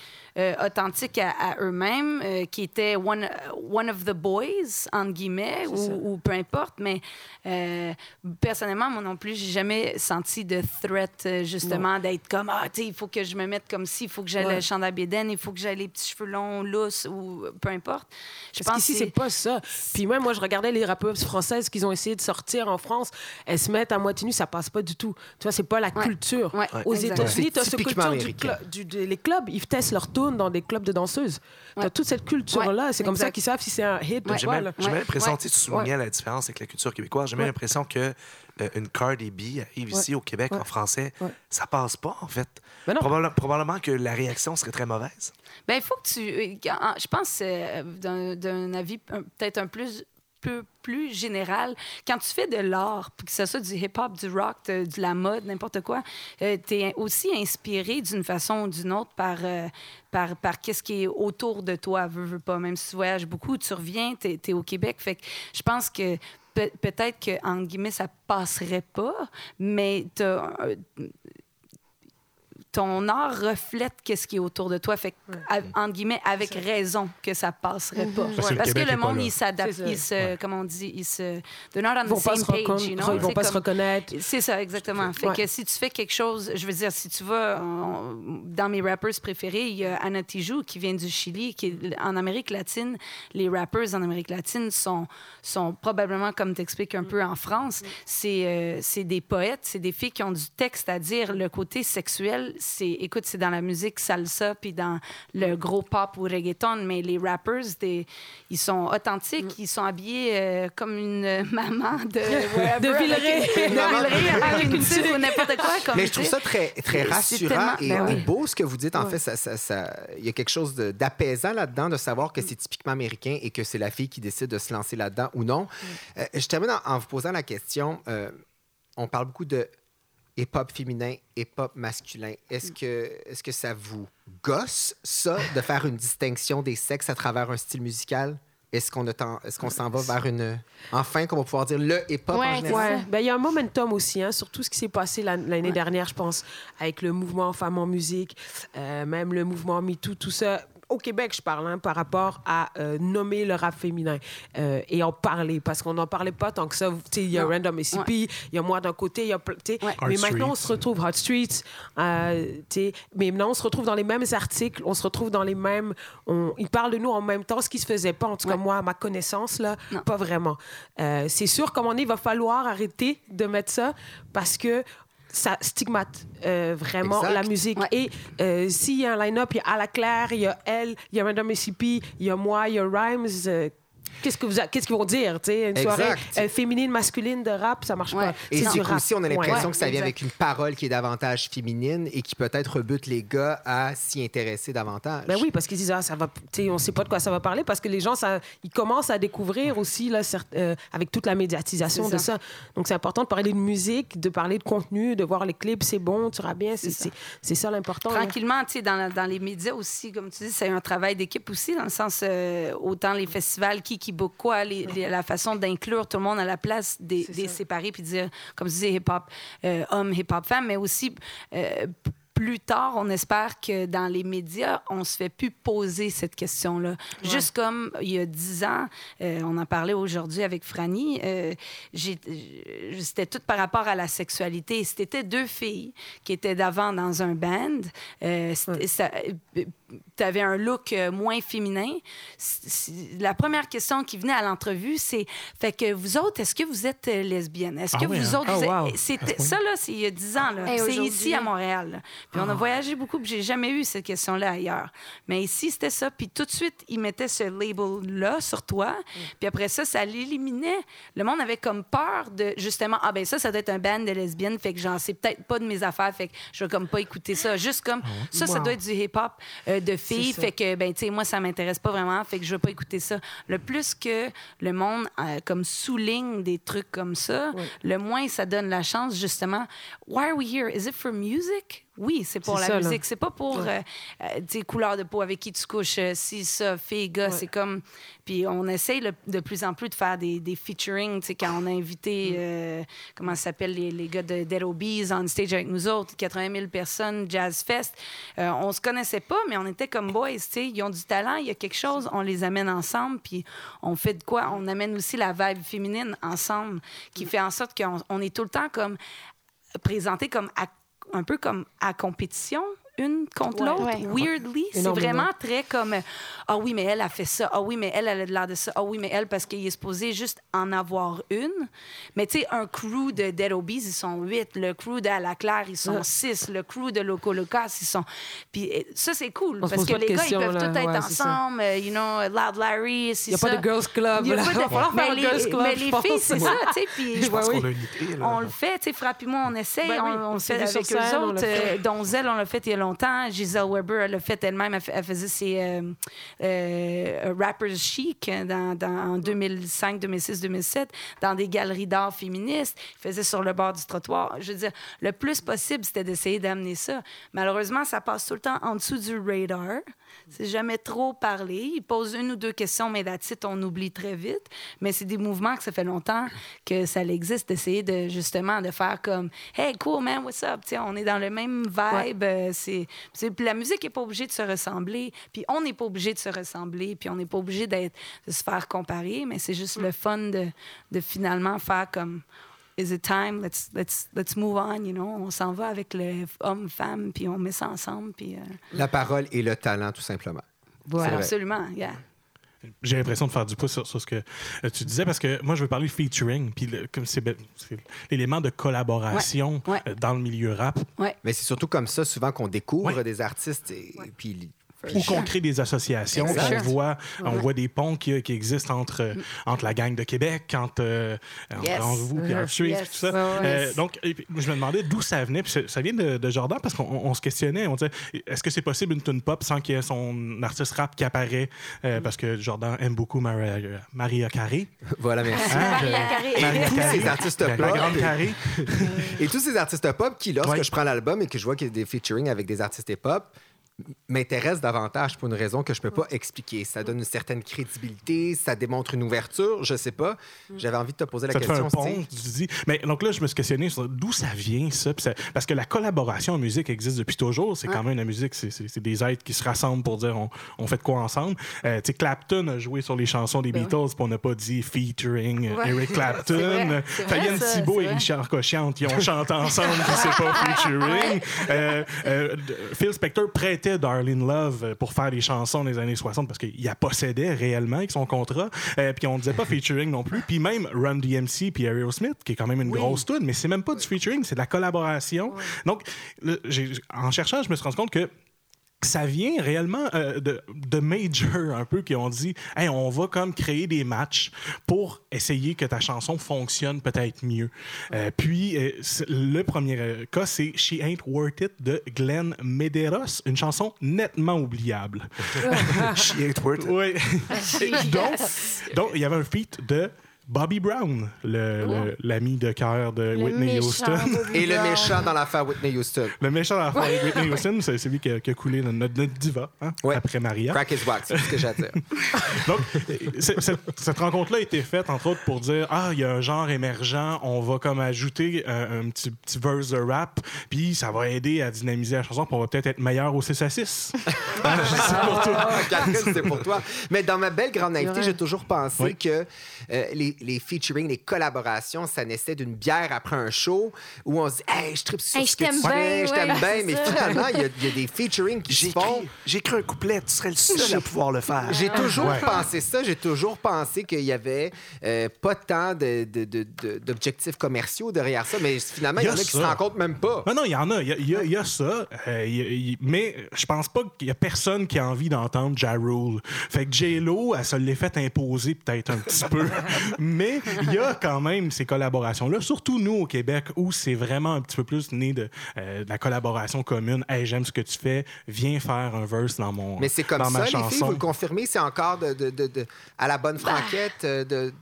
authentiques à, à eux-mêmes, euh, qui étaient one, one of the boys, entre guillemets, ou, ou peu importe. Mais euh, personnellement, moi non plus, j'ai jamais senti de threat, euh, justement, d'être comme, ah, tu sais, il faut que je me mette comme ci, il faut que j'aille Ouais. le chandail bédaine, il faut que j'aille les petits cheveux longs, lousses, ou peu importe. Je Parce pense qu'ici, que c'est pas ça. Puis même, moi, je regardais les rappeuses françaises qu'ils ont essayé de sortir en France. Elles se mettent à moitié nues, ça passe pas du tout. Tu vois, c'est pas la Ouais. culture. Ouais, Aux. États-Unis, tu as typiquement culture du américain. clo- du- de- les clubs. Ils testent leur dans des clubs de danseuses. Tu as Ouais. toute cette culture-là. Ouais, c'est comme ça qu'ils savent si c'est un hit ou Ouais. J'ai pas. même, là. j'ai même Ouais. l'impression, Ouais. tu soulignais la différence avec la culture québécoise. J'ai même Ouais. l'impression que euh, une Cardi B arrive ici au Québec Ouais. en français, Ouais. ça passe pas, en fait. Probable- probablement que la réaction serait très mauvaise. Ben, il faut que tu. euh, Je pense, euh, d'un d'un avis peut-être un plus, plus général, quand tu fais de l'art, que ce soit du hip-hop, du rock, de, de la mode, n'importe quoi, tu es aussi inspiré d'une façon ou d'une autre par, euh, par, par qu'est-ce qui est autour de toi, veux, pas. Même si tu voyages beaucoup, tu reviens, tu es, au Québec. Fait que je pense que peut- peut-être que, entre guillemets, ça passerait pas, mais euh, ton art reflète qu'est-ce qui est autour de toi. Fait entre guillemets, avec raison que ça passerait pas. Parce que le Parce que le monde, il s'adapte. Il se, comment on dit, il se... They're not on Ils vont the same se page, you know? ils vont pas se comme- reconnaître. C'est ça, exactement. Fait Ouais. que si tu fais quelque chose, je veux dire, si tu vas en- dans mes rappers préférés, il y a Anna Tijoux qui vient du Chili, qui est en Amérique latine. Les rappers en Amérique latine sont, sont probablement, comme tu expliques un peu en France, c'est euh, des poètes, c'est des filles qui ont du texte à dire. Le côté sexuel, c'est, écoute, c'est dans la musique salsa puis dans le gros pop ou reggaeton, mais les rappers, des, ils sont authentiques, ils sont habillés euh, comme une maman de, wherever, De Villeray. avec- de Villeray avec une tuque ou n'importe quoi. Comme, Mais je trouve ça très, très rassurant et, ben et oui. beau ce que vous dites. En fait, ça, ça- ça- il y a quelque chose de- d'apaisant là-dedans de savoir que c'est typiquement américain et que c'est la fille qui décide de se lancer là-dedans ou non. Euh, je termine en, en vous posant la question. euh, on parle beaucoup de hip-hop féminin, hip-hop masculin. Est-ce que, est que ça vous gosse, ça, de faire une distinction des sexes à travers un style musical? Est-ce qu'on qu'on s'en va vers une... Enfin, qu'on va pouvoir dire le hip-hop en Ouais, général? Ouais, ben il y a un momentum aussi, hein, sur tout ce qui s'est passé l'an- l'année dernière, je pense, avec le mouvement Femmes en musique, euh, même le mouvement MeToo, tout ça. Au Québec, je parle, hein, par rapport à euh, nommer le rap féminin euh, et en parler, parce qu'on n'en parlait pas tant que ça. Tu sais, Il y a Non. Random SCP, il y a moi d'un côté, il y a... ple- tu sais, Ouais. Mais Hot maintenant, on Streets. se retrouve, Hot Streets, euh, tu sais, mais maintenant, on se retrouve dans les mêmes articles, on se retrouve dans les mêmes... On, ils parlent de nous en même temps, ce qui se faisait pas, en tout cas, moi, à ma connaissance, là, Non. pas vraiment. Euh, c'est sûr, comme on est, il va falloir arrêter de mettre ça parce que ça stigmate euh, vraiment Exact. la musique. Ouais. Et euh, s'il y a un line-up, il y a À la Claire, il y a elle, il y a Random SCP, il y a moi, il y a Rhymes. Qu'est-ce que vous a- qu'est-ce qu'ils vont dire, tu sais, une soirée euh, féminine, masculine de rap, ça marche Ouais. pas. Et C'est du rap. aussi, on a l'impression Ouais. que ça vient exact. avec une parole qui est davantage féminine et qui peut-être rebute les gars à s'y intéresser davantage. Ben oui, parce qu'ils disent, ah, ça va, tu sais, on sait pas de quoi ça va parler, parce que les gens, ça, ils commencent à découvrir aussi, là, certes, euh, avec toute la médiatisation de ça. ça. Donc, c'est important de parler de musique, de parler de contenu, de voir les clips, c'est bon, tu iras bien, c'est ça. c'est- c'est ça l'important. Tranquillement, tu sais, dans, la- dans les médias aussi, comme tu dis, c'est un travail d'équipe aussi, dans le sens, euh, autant les festivals, qui, quoi, les- les- la façon d'inclure tout le monde à la place, des, des ça. séparer, puis dire, comme tu dis, hip-hop euh, homme, hip-hop femme, mais aussi euh, plus tard, on espère que dans les médias, on se fait plus poser cette question-là. Juste comme il y a dix ans, euh, on en parlait aujourd'hui avec Franny, euh, c'était tout par rapport à la sexualité. C'était deux filles qui étaient d'avant dans un band. Euh, tu avais un look euh, moins féminin. La première question qui venait à l'entrevue, c'est fait que vous autres, est-ce que vous êtes euh, lesbienne? Est-ce Ah que oui, vous hein? autres, Ah, vous êtes- wow. c'était ça là, c'est il y a dix ans là. C'est ici à Montréal. là. Puis Ah. on a voyagé beaucoup, puis j'ai jamais eu cette question-là ailleurs. Mais ici c'était ça, puis tout de suite ils mettaient ce label-là sur toi, Mm. puis après ça, ça l'éliminait. Le monde avait comme peur de justement ah ben ça, ça doit être un band de lesbiennes, fait que j'en sais peut-être pas de mes affaires, fait que je vais comme pas écouter ça. Juste comme ça, ça Wow. doit être du hip-hop euh, de filles, fait que ben tu sais moi ça m'intéresse pas vraiment, fait que je vais pas écouter ça. Le plus que le monde euh, comme souligne des trucs comme ça, le moins ça donne la chance justement. Why are we here? Is it for music? Oui, c'est pour la ça, musique. C'est pas pour Ouais. euh, euh, tes couleurs de peau avec qui tu couches, euh, si, ça, fille, gars. C'est comme. Puis on essaye le- de plus en plus de faire des, des featuring. Tu sais, quand on a invité, euh, comment ça s'appelle, les, les gars de Dead Obies on stage avec nous autres, 80 000 personnes, Jazz Fest. On se connaissait pas, mais on était comme boys. Tu sais, ils ont du talent, il y a quelque chose, on les amène ensemble, puis on fait de quoi? On amène aussi la vibe féminine ensemble, qui fait en sorte qu'on on est tout le temps comme présenté comme à- un peu comme à compétition une contre Ouais. l'autre, Ouais. weirdly. C'est vraiment très comme euh, Ah oui, mais elle a fait ça. Ah oui, mais elle, elle a de l'air de ça. Ah oui, mais elle, parce qu'il est supposé juste en avoir une. Mais tu sais, un crew de Dead Obies, ils sont huit. Le crew de À la Claire, ils sont Ouais. six. Le crew de Loco Locas, ils sont. Puis euh, ça, c'est cool. On parce que les gars, ils peuvent tous être Ouais, c'est ça. ensemble. euh, you know, Loud Larry, c'est Il n'y a ça. pas de girls club. Il va falloir mais faire un les, girls club, mais les filles, c'est ça, tu sais. Puis Je pense qu'on a une idée. On le fait, tu sais, Frappis-moi, on essaye. Ben oui, on, le fait avec eux autres. Donzel, on l'a fait il y a longtemps. Giselle Weber, elle l'a fait elle-même. Elle, faisait ses euh, euh, Rappers Chic dans, dans- en 2005, 2006, 2007 dans des galeries d'art féministes. Elle faisait sur le bord du trottoir. Je veux dire, le plus possible, c'était d'essayer d'amener ça. Malheureusement, ça passe tout le temps en dessous du radar. C'est jamais trop parlé. Ils posent une ou deux questions, mais la titre, on oublie très vite. Mais c'est des mouvements que ça fait longtemps que ça existe, d'essayer de justement de faire comme Hey, cool, man, what's up? Tu sais, on est dans le même vibe. Euh, c'est, c'est- puis la musique n'est pas obligée de se ressembler. Puis on n'est pas obligé de se ressembler. Puis on n'est pas obligé d'être, de se faire comparer. Mais c'est juste le fun de, de finalement faire comme Is it time? Let's, let's, let's move on, you know? On s'en va avec le homme-femme, puis on met ça ensemble. Puis, euh, La parole et le talent, tout simplement. Voilà. absolument, yeah. J'ai l'impression de faire du pouce sur, sur ce que euh, tu disais parce que moi, je veux parler featuring. Puis, le- comme c'est l'élément de collaboration Ouais, ouais. euh, dans le milieu rap Mais c'est surtout comme ça, souvent, qu'on découvre Ouais. des artistes et, puis ou qu'on crée des associations. On voit, on voit des ponts qui, qui existent entre, euh, entre la gang de Québec, entre, euh, entre Yes. vous, Street, Yes. tout ça. Euh, donc, et puis, je me demandais d'où ça venait. Puis ça, vient de, de Jordan parce qu'on on se questionnait. On disait, est-ce que c'est possible une tune pop sans qu'il y ait son artiste rap qui apparaît? Euh, Parce que Jordan aime beaucoup Maria, Maria Carey. voilà, merci. Hein, Maria je- Carey. Et Maria tous ces artistes la, la pop. grande. Et tous ces artistes pop qui, lorsque Ouais. je prends l'album et que je vois qu'il y a des featuring avec des artistes pop, m'intéressent davantage pour une raison que je peux pas expliquer. Ça donne une certaine crédibilité, ça démontre une ouverture, je sais pas. J'avais envie de te poser la Ça te fait un question. pont, Steve. tu dis. Mais donc là, je me suis questionné sur d'où ça vient, ça, Parce que la collaboration en musique existe depuis toujours. C'est quand même la musique, c'est- des êtres qui se rassemblent pour dire on, on fait de quoi ensemble. Euh, tu sais, Clapton a joué sur les chansons des Beatles, puis on n'a pas dit featuring Ouais. Eric Clapton. Fabienne Thibault et. Richard Cochiante, ils ont chanté ensemble, puis c'est pas featuring. Euh, euh, Phil Spector prêtait Darlene Love euh, pour faire les chansons des années 60 parce qu'il la possédait réellement avec son contrat. Euh, puis on disait pas featuring non plus. Puis même Run DMC puis Aerosmith, qui est quand même une grosse tune, mais c'est même pas du featuring, c'est de la collaboration. Donc, le- en cherchant, je me suis rendu compte que ça vient réellement euh, de, de major un peu qui ont dit hey, on va comme créer des matchs pour essayer que ta chanson fonctionne peut-être mieux. Euh, puis euh, le premier cas c'est She Ain't Worth It de Glenn Medeiros, une chanson nettement oubliable. She ain't worth it. Oui. Et donc, donc, il y avait un feat de Bobby Brown, le- le- l'ami de cœur de Le Whitney Houston. Bobby Et le méchant dans l'affaire Whitney Houston. Le méchant d'affaire de Whitney Houston, c'est celui qui a, qui a coulé notre, notre diva hein, Ouais. après Maria. Crack is wax, c'est ce que j'ai à dire. Donc, c'est- c'est- cette rencontre-là a été faite, entre autres, pour dire Ah, il y a un genre émergent, on va comme ajouter un, un petit, petit verse de rap, puis ça va aider à dynamiser la chanson, puis on va peut-être être meilleur au 6 à 6. Ah, Catherine, c'est pour toi. Mais dans ma belle grande naïveté, j'ai toujours pensé Oui. que euh, les, les featuring, les collaborations, ça naissait d'une bière après un show où on se dit Hey, je tripe sur Hey, ce je que t'aime tu bien, fais, je t'aime ouais, bien. Mais ça. finalement, il y, a- y a des featuring qui se font. j'ai écrit un couplet, tu serais le seul à pouvoir le faire. J'ai toujours Ouais. pensé ça. J'ai toujours pensé qu'il y avait euh, pas tant de- de- de- de- d'objectifs commerciaux derrière ça. Mais finalement, il y, en a qui se compte même pas. Non, non, il y en a. Il y a, y a- y a ça. euh, y a- mais je pense pas qu'il y a personne qui a envie d'entendre Ja Rule. Fait que J-Lo, elle se l'est fait imposer peut-être un petit peu. mais il y a quand même ces collaborations-là, surtout nous au Québec, où c'est vraiment un petit peu plus né de, euh, de la collaboration commune. Hey, j'aime ce que tu fais, viens faire un verse dans mon Mais c'est comme dans ça, ma les filles, chanson. vous le confirmez, c'est encore de, de- de- de- à la bonne franquette euh, de.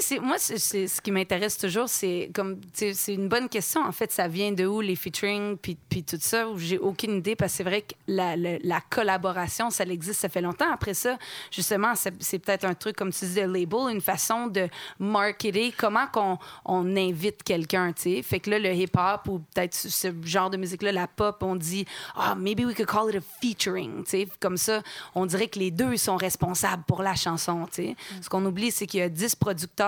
Sais, moi, c'est- ce qui m'intéresse toujours, c'est comme, c'est une bonne question. En fait, ça vient de où les featuring, puis, puis tout ça, j'ai aucune idée, parce que c'est vrai que la, la- la collaboration, ça existe, ça fait longtemps. Après ça, justement, c'est, peut-être un truc, comme tu dis, de label, une façon de marketer, comment qu'on on invite quelqu'un, tu sais. Fait que là, le hip-hop ou peut-être ce- genre de musique-là, la pop, on dit, ah, maybe we could call it a featuring, tu sais. Comme ça, on dirait que les deux sont responsables pour la chanson, tu sais. Ce qu'on oublie, c'est qu'il y a 10 producteurs,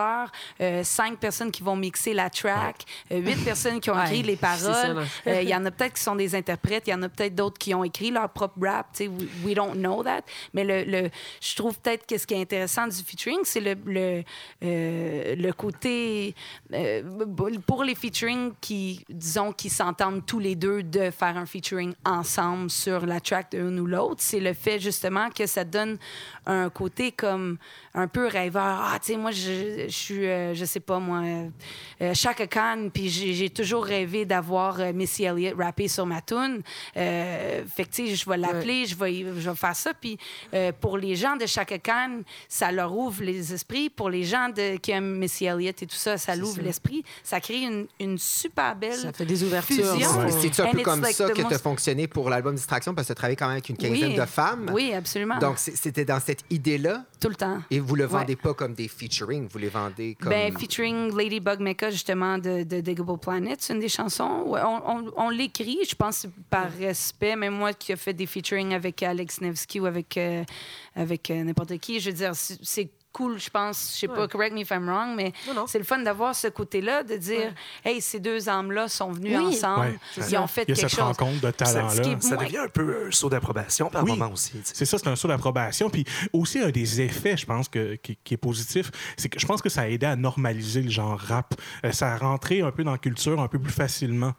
5 personnes qui vont mixer la track, 8 personnes qui ont écrit les paroles. Euh, Il y en a peut-être qui sont des interprètes, il y en a peut-être d'autres qui ont écrit leur propre rap, tu sais. We, we don't know that. Mais le, le- je trouve peut-être que ce qui est intéressant du featuring, c'est le, le, euh, le côté euh, pour les featuring qui, disons, qui s'entendent tous les deux de faire un featuring ensemble sur la track de l'un ou l'autre, c'est le fait justement que ça donne un côté comme un peu rêveur. Ah, tu sais, moi, je, suis, euh, je sais pas, moi, euh, euh, Chaka Khan, puis j'ai toujours rêvé d'avoir euh, Missy Elliott rapper sur ma tune. Euh, fait que, tu sais, je vais l'appeler, je, vais, je vais faire ça. Puis euh, pour les gens de Chaka Khan, ça leur ouvre les esprits. Pour les gens de, qui aiment Missy Elliott et tout ça, ça l'ouvre l'esprit. Ça crée une, une super belle Ça fait des ouvertures. fusion. Mais C'est-tu un peu it's comme like ça the que tu as fonctionné pour l'album Distraction? Parce que tu travailles quand même avec une quinzaine Oui. de femmes. Oui, absolument. Donc, c'est- c'était dans cette idée-là? Tout le temps. et vous le vendez Ouais. pas comme des featuring, vous les vendez comme. Ben, featuring Ladybug Mecca, justement, de, de Diggable Planet, c'est une des chansons. On on, on l'écrit, je pense, par respect. Même moi qui ai fait des featuring avec Alex Nevsky ou avec, euh, avec euh, n'importe qui, je veux dire, c'est cool, je pense. Je sais pas, Ouais. correct me if I'm wrong, mais c'est le fun d'avoir ce côté-là, de dire, hey, ces deux âmes-là sont venues Oui. ensemble, Ouais. ils ont fait Il y a quelque cette chose. rencontre de Ça, talents-là. ce qui est- ça Ouais. devient un peu un saut d'approbation par Oui. moment aussi. C'est ça, c'est un saut d'approbation. Puis aussi, un des effets, je pense, que, qui, qui est positif, c'est que je pense que ça a aidé à normaliser le genre rap. Euh, ça a rentré un peu dans la culture un peu plus facilement.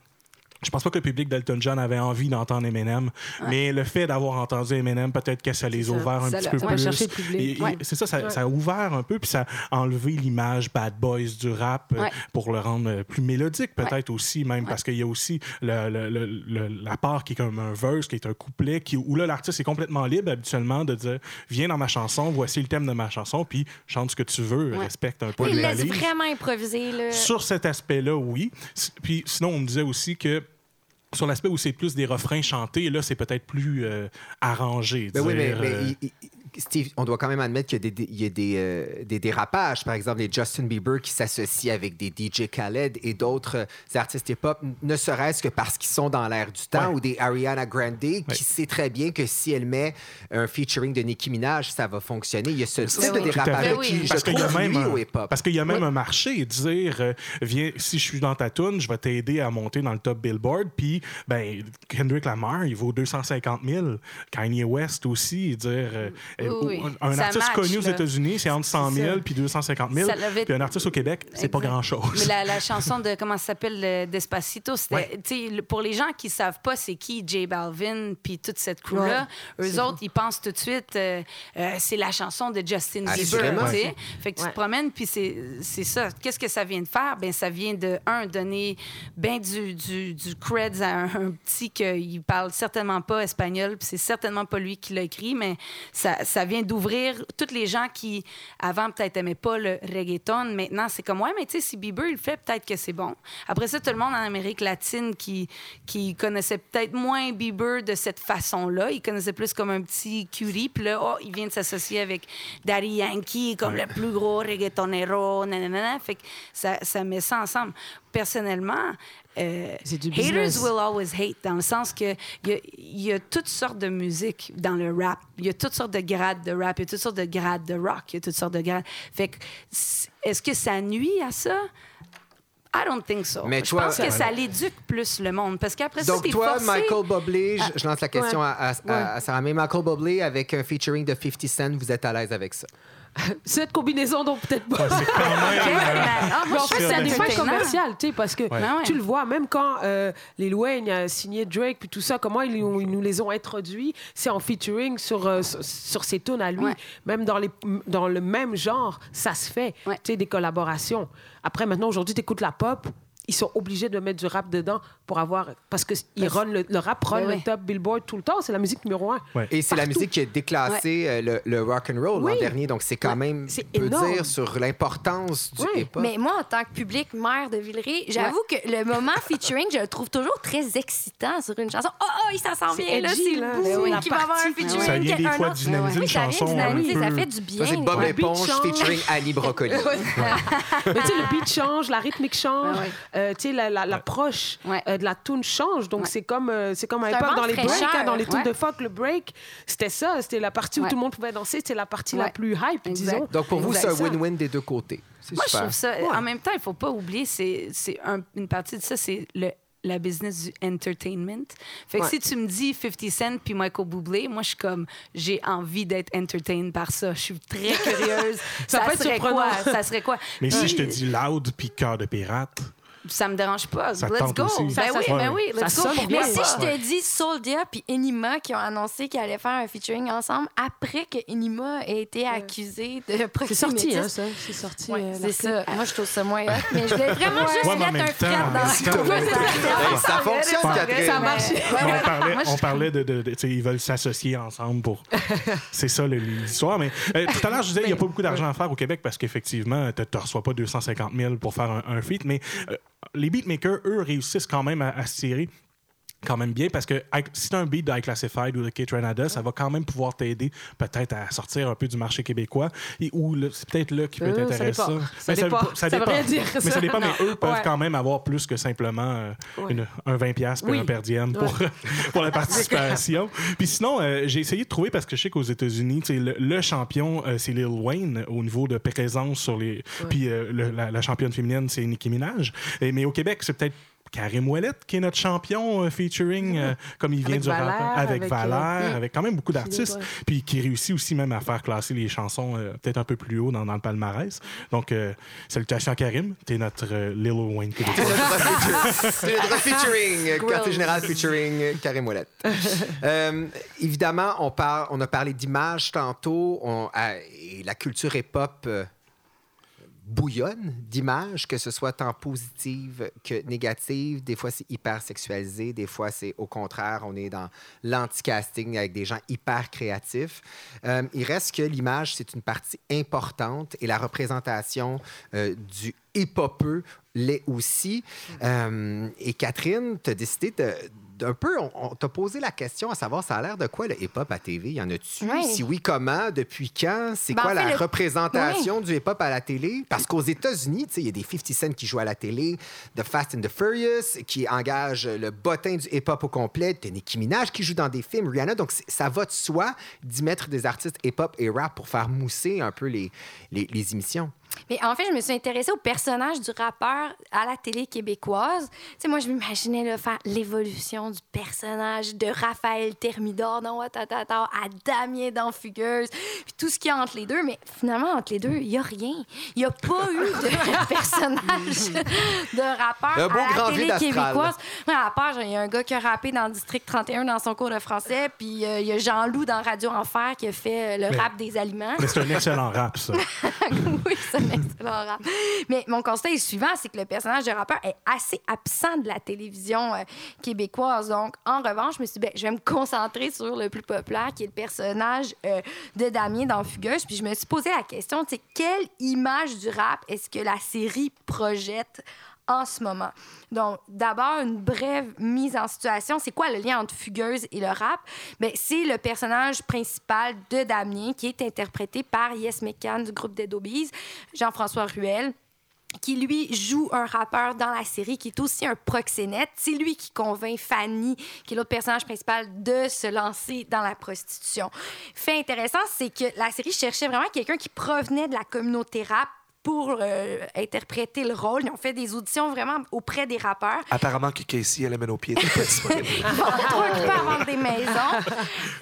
Je pense pas que le public d'Elton John avait envie d'entendre Eminem, mais le fait d'avoir entendu Eminem, peut-être que ça les a ouverts un Ça petit peu ouais, plus. Ouais. C'est ça, ça, a ouvert un peu, puis ça a enlevé l'image bad boys du rap euh, pour le rendre euh, plus mélodique, peut-être aussi, même, parce qu'il y a aussi le- le- le- la part qui est comme un verse, qui est un couplet, qui, où là, l'artiste est complètement libre habituellement de dire Viens dans ma chanson, voici le thème de ma chanson, puis chante ce que tu veux, respecte un peu il laisse vraiment improviser. Là. Sur cet aspect-là, oui. Puis sinon, on me disait aussi que sur l'aspect où c'est plus des refrains chantés, là, c'est peut-être plus euh, arrangé. Ben oui, mais, dire, mais euh, il- il- Steve, on doit quand même admettre qu'il y a des, des- il y a des, euh, des dérapages. Par exemple, les Justin Bieber qui s'associent avec des DJ Khaled et d'autres euh, artistes hip-hop, ne serait-ce que parce qu'ils sont dans l'air du temps, Ouais. ou des Ariana Grande qui sait très bien que si elle met un featuring de Nicki Minaj, ça va fonctionner. Il y a ce type de oui. Dérapage fait. qui, je parce qu'il y a trouve, même un, au hip-hop. parce qu'il y a même un marché dire euh, viens si je suis dans ta tune je vais t'aider à monter dans le top Billboard puis ben Kendrick Lamar il vaut 250 000 Kanye West aussi dire euh, Oui, euh, un, Ça artiste match, connu aux. États-Unis c'est entre 100 C'est 000 ça. puis 250 000 Ça l'avait- puis un artiste au Québec c'est pas Exact. grand chose Mais la, la chanson de, comment ça s'appelle, le Despacito, c'était, Ouais. tu sais, le- pour les gens qui savent pas c'est qui J Balvin puis toute cette crew-là, eux autres, ils pensent tout de suite, euh, euh, c'est la chanson de Justin Bieber, Assurément. tu sais. Fait que tu Ouais. te promènes, puis c'est, c'est ça. Qu'est-ce que ça vient de faire? Ben ça vient de, un, donner ben du, du, du creds à un, un petit qui parle certainement pas espagnol, puis c'est certainement pas lui qui l'a écrit, mais ça, ça vient d'ouvrir toutes les gens qui, avant, peut-être aimaient pas le reggaeton. Maintenant, c'est comme, ouais, mais tu sais, si Bieber, il le fait, peut-être que c'est bon. Après ça, tout le monde en Amérique latine qui, qui connaissait peut-être moins Bieber de cette façon-là, il connaissait plus comme un petit cutie, puis là, oh, il vient de s'associer avec Daddy Yankee comme le plus gros reggaetonero, nanana. Fait que ça, ça met ça ensemble. Personnellement, euh, du haters will always hate, dans le sens que il y a, il y a toutes sortes de musique dans le rap. Il y a toutes sortes de grades de rap, il y a toutes sortes de grades de rock, il y a toutes sortes de grades. Fait que, est-ce que ça nuit à ça? I don't think so. Mais je toi- pense que ça l'éduque plus le monde. Parce qu'après ça, Donc, toi, forcé... Michael Bublé, je, je lance la question Ouais. à, à, à- à Sarah May. Michael Bublé avec un featuring de 50 Cent, vous êtes à l'aise avec ça? Cette combinaison, donc peut-être pas. c'est quand même Ouais, mais- ah, moi, Mais en fait, c'est un effet commercial, tu sais, parce que ouais. tu le vois, même quand euh, Lil Wayne a signé Drake, puis tout ça, comment ils, nous les ont introduits, c'est en featuring sur, euh, sur, sur ses tunes à lui. Ouais. Même dans, les, dans le même genre, ça se fait, Ouais. tu sais, des collaborations. Après, maintenant, aujourd'hui, tu écoutes la pop, ils sont obligés de mettre du rap dedans pour avoir. Parce que il run le, le rap run le top Billboard tout le temps. C'est la musique numéro un. Ouais. Et c'est la musique qui a déclassé euh, le, le rock and roll l'an dernier, donc c'est quand Ouais, même c'est peut énorme. dire sur l'importance du Oui. hip-hop. Mais moi, en tant que public mère de Villeray, j'avoue que le moment featuring, je le trouve toujours très excitant sur une chanson. Oh, oh, ça s'en C'est vient, là, c'est le bout oui. qui va avoir un featuring. Ça vient des un fois autre. dynamiser une chanson ça fait du bien. C'est Bob change. featuring Annie Brocoli. Mais tu sais, le beat change, la rythmique change, euh, tu sais, la- la- l'approche Ouais. Euh, de la tune change. Donc, Ouais. c'est comme, euh, c'est comme à l'époque dans les breaks, hein, dans les tunes Ouais. de folk, le break, c'était ça. C'était la partie où Ouais. tout le monde pouvait danser. C'était la partie la plus hype, Exact. disons. Donc pour vous, c'est un win-win des deux côtés. C'est Moi, je super. trouve ça. En même temps, il faut pas oublier, c'est c'est un- une partie de ça, c'est le la business du entertainment. Fait que Ouais. si tu me dis 50 Cent puis Michael Bublé, moi je suis comme j'ai envie d'être entertained par ça. Je suis très curieuse. Ça ça peut être serait surprenant. quoi? Ça serait quoi? Mais si je te dis loud puis cœur de pirate, ça me dérange pas. Ça let's go. aussi. Ben Ça, ça- oui, ben let's Ça go. sonne Pourquoi bien. Mais si je te dis Soldia puis Enima qui ont annoncé qu'ils allaient faire un featuring ensemble après que Enima ait été accusé de C'est proxénétisme. sorti, hein, ça. C'est sorti. Ouais, euh, c'est ça. Moi, je trouve ça moins hot. Mais je voulais vraiment juste Ouais, mettre un temps, fret dans. Hey, ça fonctionne. Catherine. Ça marche. on parlait, on parlait de, ils veulent s'associer ensemble pour. c'est ça le- l'histoire. Mais euh, tout à l'heure, je disais, il n'y a pas beaucoup d'argent à faire au Québec parce qu'effectivement, tu ne reçois pas 250 000 pour faire un, un feat. Mais euh, les beatmakers, eux, réussissent quand même à, se tirer quand même bien parce que si tu un beat de Classified ou de Kate Renada, ça va quand même pouvoir t'aider peut-être à sortir un peu du marché québécois et ou c'est peut-être là qui peut Euh, ça t'intéresser. Ça Mais dépend. ça Ça dépend. rien dire, Mais ça ça. dépend, mais eux peuvent Ouais. quand même avoir plus que simplement euh, Ouais. une- un 20$ piastres puis Oui. un per diem pour, pour la participation. Puis sinon, euh, j'ai essayé de trouver parce que je sais qu'aux États-Unis, le, le champion, c'est Lil Wayne au niveau de présence sur les. Puis la, la championne féminine, c'est Nicki Minaj. Et- mais au Québec, c'est peut-être. Karim Ouellet, qui est notre champion euh, featuring, euh, comme il vient Avec du rap, Valère, avec, avec, euh, Valère, avec quand même beaucoup d'artistes, puis qui réussit aussi même à faire classer les chansons euh, peut-être un peu plus haut dans, dans le palmarès. Donc, euh, salutations à Karim, t'es notre euh, Lil Wayne québécois. C'est notre featuring, quartier général featuring Karim Ouellet. Euh, évidemment, on, parle, on a parlé d'image tantôt. On, euh, et la culture hip-hop euh, bouillonne d'images, que ce soit tant positive que négative. Des fois, c'est hyper sexualisé. Des fois, c'est au contraire, on est dans l'anti-casting avec des gens hyper créatifs. Euh, il reste que l'image, c'est une partie importante et la représentation euh, du hip-hopeux l'est aussi. Euh, et Catherine, tu as décidé de d'un peu, on, on t'a posé la question à savoir, ça a l'air de quoi le hip-hop à TV? Y en a-tu? Oui. Si oui, comment? Depuis quand? C'est Ben, quoi en fait, la le- représentation du hip-hop à la télé? Parce qu'aux États-Unis, il y a des 50 Cent qui jouent à la télé, The Fast and the Furious, qui engage le bottin du hip-hop au complet, t'as Nicki Minaj qui joue dans des films, Rihanna. Donc, ça va de soi d'y mettre des artistes hip-hop et rap pour faire mousser un peu les, les, les émissions. Mais en fait, je me suis intéressée au personnage du rappeur à la télé québécoise. Tu sais, moi, je m'imaginais là, faire l'évolution du personnage de Raphaël Thermidor dans Watatata à Damien dans Fugueuse, puis tout ce qu'il y a entre les deux. Mais finalement, entre les deux, il n'y a rien. Il n'y a pas eu de personnage de rappeur Un beau à grand la télé québécoise. Ouais, à part, il y a un gars qui a rappé dans District 31 dans son cours de français, puis euh, il y a Jean-Loup dans Radio Enfer qui a fait euh, le Mais- rap des aliments. Mais c'est un excellent rap, ça. oui, c'est Mais mon constat est suivant, c'est que le personnage de rappeur est assez absent de la télévision euh, québécoise. Donc, en revanche, je me suis dit, ben, je vais me concentrer sur le plus populaire, qui est le personnage euh, de Damien dans Fugueuse. Puis je me suis posé la question, quelle image du rap est-ce que la série projette en ce moment. Donc, d'abord, une brève mise en situation. C'est quoi le lien entre Fugueuse et le rap? Ben, c'est le personnage principal de Damien qui est interprété par Yes McCann du groupe Dead Obies, Jean-François Ruel qui lui joue un rappeur dans la série qui est aussi un proxénète. C'est lui qui convainc Fanny, qui est l'autre personnage principal, de se lancer dans la prostitution. Fait intéressant, c'est que la série cherchait vraiment quelqu'un qui provenait de la communauté rap pour euh, interpréter le rôle. Ils ont fait des auditions vraiment auprès des rappeurs. Apparemment que Casey, elle amène au pied. vendre des maisons.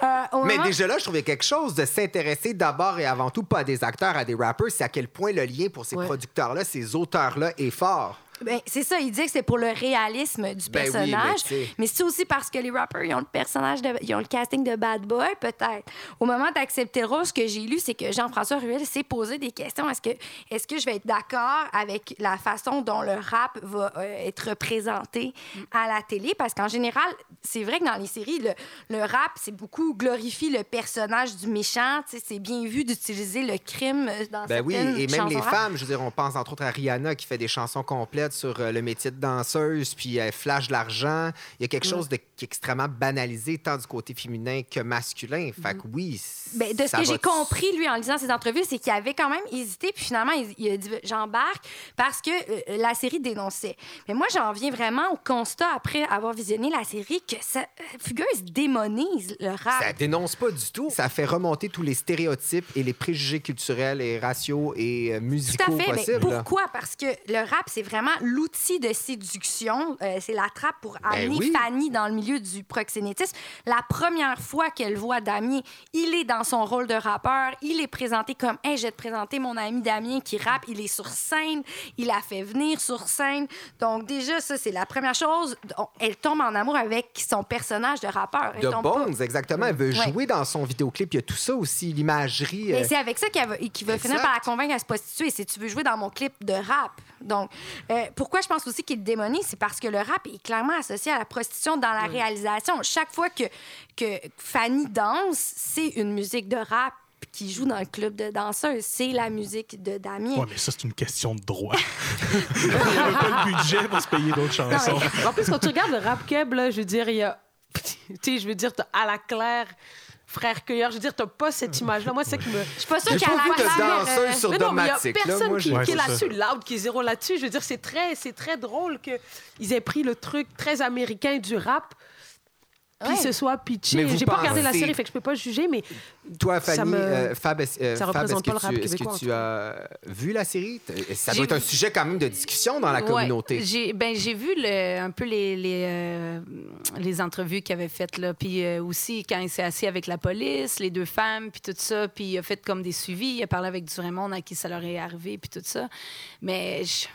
Euh, Mais moment- déjà là, je trouvais quelque chose de s'intéresser d'abord et avant tout pas à des acteurs, à des rappers, c'est à quel point le lien pour ces Ouais. producteurs-là, ces auteurs-là est fort. Ben, c'est ça, il disait que c'est pour le réalisme du Ben oui, mais personnage. mais c'est aussi parce que les rappers, ils ont le personnage, de, ils ont le casting de bad boy, peut-être. Au moment d'accepter ce que j'ai lu, c'est que Jean-François Ruel s'est posé des questions. Est-ce que, est que je vais être d'accord avec la façon dont le rap va euh, être représenté à la télé? Parce qu'en général, c'est vrai que dans les séries, le, le rap, c'est beaucoup glorifie le personnage du méchant. C'est bien vu d'utiliser le crime euh, dans Ben oui, certaines et même les rap. femmes, je veux dire, on pense entre autres à Rihanna qui fait des chansons complètes sur euh, le métier de danseuse, puis elle flash de l'argent. Il y a quelque chose de, qui est extrêmement banalisé, tant du côté féminin que masculin. Fait que oui. Ben, de ce que j'ai compris, lui, en lisant ses entrevues, c'est qu'il avait quand même hésité, puis finalement, il, il a dit j'embarque parce que euh, la série dénonçait. Mais moi, j'en viens vraiment au constat, après avoir visionné la série, que ça, euh, Fugueuse démonise le rap. Ça dénonce pas du tout. Ça fait remonter tous les stéréotypes et les préjugés culturels et raciaux et euh, Tout musicaux à fait. Mais possibles. pourquoi? Parce que le rap, c'est vraiment l'outil de séduction. Euh, c'est la trappe pour amener Ben oui. Fanny dans le milieu du proxénétisme. La première fois qu'elle voit Damien, il est dans son rôle de rappeur. Il est présenté comme Hey, je vais te présenter mon ami Damien qui rappe. Il est sur scène. Il a fait venir sur scène. Donc, déjà, ça, c'est la première chose. Elle tombe en amour avec son personnage de rappeur. Elle De pas- Bones, exactement. Elle veut Ouais. jouer dans son vidéoclip. Il y a tout ça aussi, l'imagerie. Euh, c'est avec ça qu'il va, qu'il va finir par la convaincre à se prostituer. C'est tu veux jouer dans mon clip de rap. Donc, euh, pourquoi je pense aussi qu'il le démonise, c'est parce que le rap est clairement associé à la prostitution dans la réalisation. Chaque fois que, que Fanny danse, c'est une musique de rap qui joue dans le club de danseuses. C'est la musique de Damien. Ouais, mais ça, c'est une question de droit. Il n'y avait pas le budget pour se payer d'autres chansons. En plus, quand tu regardes le rap keb, là, je veux dire, il y a. Tu sais, je veux dire, t'as à la claire, frère cueilleur. Je veux dire, t'as pas cette image-là. Moi, c'est ça qui me. Je suis pas sûre J'ai qu'à pas la danseuse euh, sur Mais non, mais il y a là. personne Moi, qui, je- Ouais, qui est là-dessus, loud, qui est zéro là-dessus. Je veux dire, c'est très, c'est très drôle qu'ils aient pris le truc très américain du rap, puis Ouais. ce soit pitché. J'ai pas regardé la série, fait que je peux pas juger, mais Toi, Ça Fanny, me- euh, Fab, est-ce euh, ça est-ce que est-ce que tu as vu la série? Ça doit être un sujet quand même de discussion dans la Ouais, communauté? j'ai ben, j'ai vu le- un peu les, les, euh, les entrevues qu'il avait faites. Là. Puis euh, aussi, quand il s'est assis avec la police, les deux femmes, puis tout ça, puis il a fait comme des suivis. Il a parlé avec du Raymond à qui ça leur est arrivé, puis tout ça. Mais je,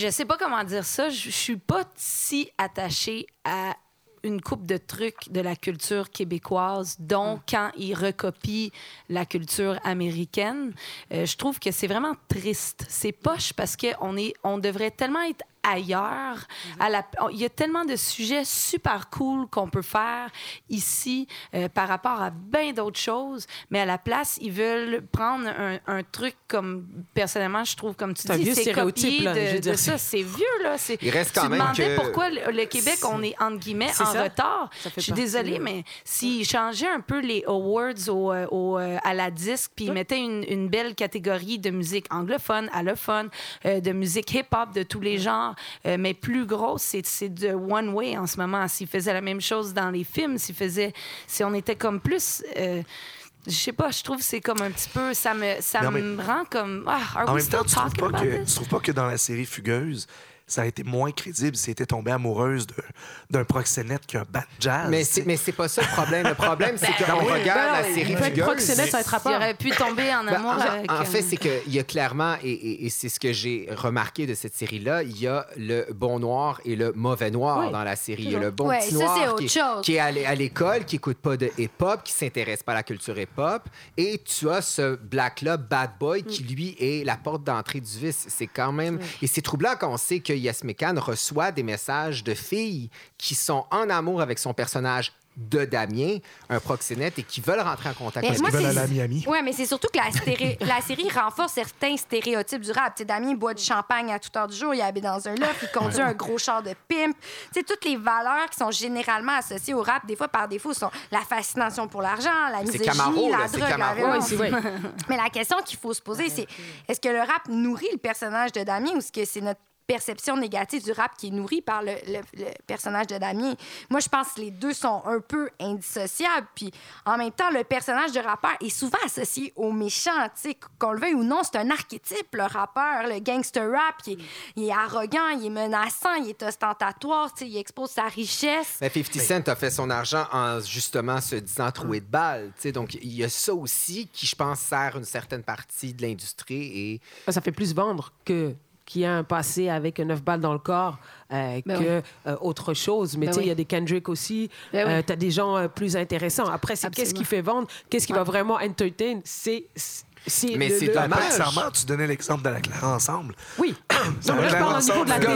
je sais pas comment dire ça. Je, je suis pas si attachée à une coupe de trucs de la culture québécoise, dont quand il recopie la culture américaine, euh, je trouve que c'est vraiment triste. C'est poche parce qu'on on devrait tellement être ailleurs. À la, on- il y a tellement de sujets super cool qu'on peut faire ici euh, par rapport à bien d'autres choses, mais à la place, ils veulent prendre un, un truc comme, personnellement, je trouve, comme tu dis, vieux c'est copié là, de, je veux de dire, ça. C'est vieux, là. C'est- Il reste tu quand même demandais que- pourquoi le, le Québec, on est, entre guillemets, C'est en ça. retard. Ça Je suis désolée, mais s'ils changeaient un peu les awards au, euh, au, euh, à la disque, puis ils mettaient une, une belle catégorie de musique anglophone, allophone, euh, de musique hip-hop de tous les genres, euh, mais plus grosse, c'est, de one way en ce moment. S'ils faisaient la même chose dans les films, s'ils faisaient, si on était comme plus. euh, je sais pas, je trouve que c'est comme un petit peu. Ça me, ça Non, mais- me rend comme. Ah, are En we même temps, still tu trouves, pas que, tu trouves pas que dans la série Fugueuse, ça a été moins crédible si elle était tombée amoureuse de- d'un proxénète qu'un band jazz? Mais c'est, mais c'est pas ça le problème. Le problème, c'est qu'on oui, regarde ben la série il peut être Fugueuse. proxénète, ça être Il aurait pu tomber en Ben, amour en, avec. en euh, fait, c'est qu'il y a clairement, et, et- et c'est ce que j'ai remarqué de cette série-là, il y a le bon noir et le mauvais noir Oui, dans la série. Il y a le bon Ouais, petit ça, noir c'est qui, autre est- chose. qui est à l'é- à l'école, qui écoute pas de hip-hop, qui s'intéresse pas à la culture hip-hop. Et tu as ce black-là, bad boy, qui lui est la porte d'entrée du vice. C'est quand même... Et c'est troublant quand on sait que Yes Mekan reçoit des messages de filles qui sont en amour avec son personnage de Damien, un proxénète, et qui veulent rentrer en contact Mais avec moi, veulent c'est- aller à Miami. Oui, mais c'est surtout que la, stéré- la série renforce certains stéréotypes du rap. Tu sais, Damien boit du champagne à toute heure du jour, il habite dans un loft, il conduit un gros char de pimp. Tu sais, toutes les valeurs qui sont généralement associées au rap, des fois par défaut, sont la fascination pour l'argent, la misogynie, Camaro, la drogue, la violence. Mais la question qu'il faut se poser, c'est est-ce que le rap nourrit le personnage de Damien ou est-ce que c'est notre perception négative du rap qui est nourrie par le, le- le personnage de Damien. Moi, je pense que les deux sont un peu indissociables. Puis, en même temps, le personnage de rappeur est souvent associé au méchant. Tu sais, qu'on le veuille ou non, c'est un archétype, le rappeur, le gangster rap. Il est, il est arrogant, il est menaçant, il est ostentatoire, tu sais, il expose sa richesse. Mais 50 Cent a fait son argent en justement se disant troué de balles. tu sais. Donc, il y a ça aussi qui, je pense, sert une certaine partie de l'industrie. Et Ça fait plus vendre que qui a un passé avec neuf balles dans le corps euh, Ben que euh, autre chose. Mais Ben tu sais, il y a des Kendrick aussi. Ben oui. tu as des gens euh, plus intéressants. Après, c'est qu'est-ce qui fait vendre, qu'est-ce qui va vraiment entertain, c'est Mais c'est dommage. Nécessairement, tu donnais l'exemple de la Clara ensemble. Oui. Non, mais là, je Claire parle au niveau de la télé.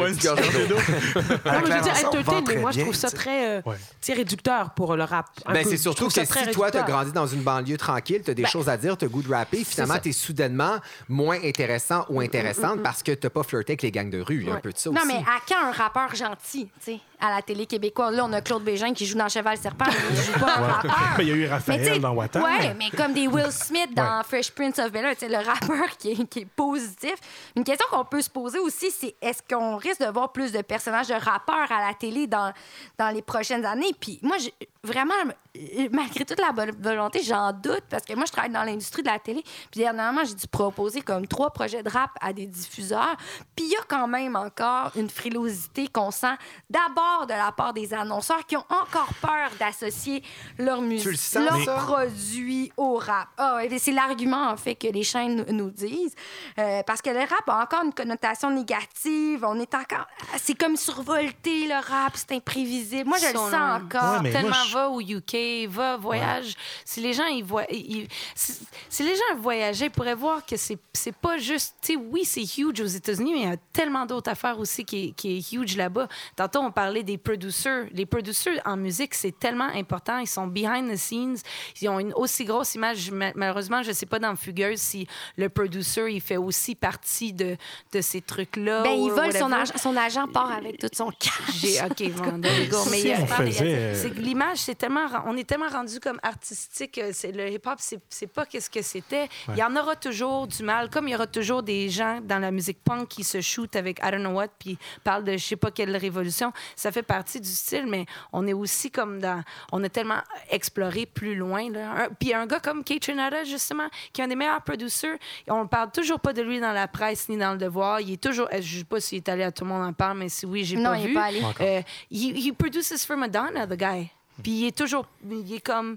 Ouais, d'eau. Non, mais je veux Claire dire, ensemble entertain, mais moi, je trouve ça très, euh, Ouais. réducteur pour le rap. Ben, c'est surtout que si toi, tu as grandi dans une banlieue tranquille, tu as des Ben, choses à dire, tu as goût de rapper, finalement, tu es soudainement moins intéressant ou intéressante parce que tu pas flirté avec les gangs de rue. Il y a un Ouais. peu de ça Non, mais à quand un rappeur gentil, tu sais, à la télé québécoise? Là, on a Claude Bégin qui joue dans Cheval Serpent, mais il joue pas un rappeur. Mais il y a eu Mais Raphaël dans Water. Ouais, mais comme des Will Smith dans Fresh Prince of Bel-Air, le rappeur qui est, qui est positif. Une question qu'on peut se poser aussi, c'est est-ce qu'on risque de voir plus de personnages de rappeurs à la télé dans, dans les prochaines années? Puis moi, vraiment, euh, malgré toute la bonne volonté, j'en doute parce que moi, je travaille dans l'industrie de la télé. Puis dernièrement, j'ai dû proposer comme trois projets de rap à des diffuseurs. Puis il y a quand même encore une frilosité qu'on sent d'abord de la part des annonceurs qui ont encore peur d'associer leur musique, le sens, leur ça? produit au rap. Ah, ouais, c'est l'argument, en fait, que les chaînes nous- disent. Euh, parce que le rap a encore une connotation négative. On est encore... C'est comme survolté, le rap. C'est imprévisible. Moi, je le sens encore. Ouais, tellement moi, je- va au UK, va, voyage. Si les gens, ils voient, ils- si, si les gens voyageaient, ils pourraient voir que c'est, c'est pas juste, tu sais, oui, c'est huge aux États-Unis, mais il y a tellement d'autres affaires aussi qui est, qui est huge là-bas. Tantôt, on parlait des producers. Les producers en musique, c'est tellement important. Ils sont behind the scenes. Ils ont une aussi grosse image. Ma- Malheureusement, je sais pas dans Fugueuse si le producer, il fait aussi partie de, de ces trucs-là. Ben, il vole son, agent, son agent part avec tout son cash. OK, bon, go. Mais Si faisait, c'est l'image, c'est tellement, on est tellement rendu comme artistique. euh, C'est le hip-hop, c'est, c'est pas qu'est-ce que c'était. Il y en aura toujours du mal, comme il y aura toujours des gens dans la musique punk qui se shootent avec I don't know what puis parlent de je sais pas quelle révolution. Ça fait partie du style, mais on est aussi comme dans, on a tellement exploré plus loin. Là. Un- puis un gars comme Kate Trinata, justement, qui est un des meilleurs producers, on parle toujours pas de lui dans la presse ni dans le devoir. Il est toujours, je sais pas s'il est allé à tout le monde en parle, mais si oui, j'ai Non, pas il vu. pas allé. Euh, he, he produces for Madonna, the guy. Puis il est toujours, il est comme,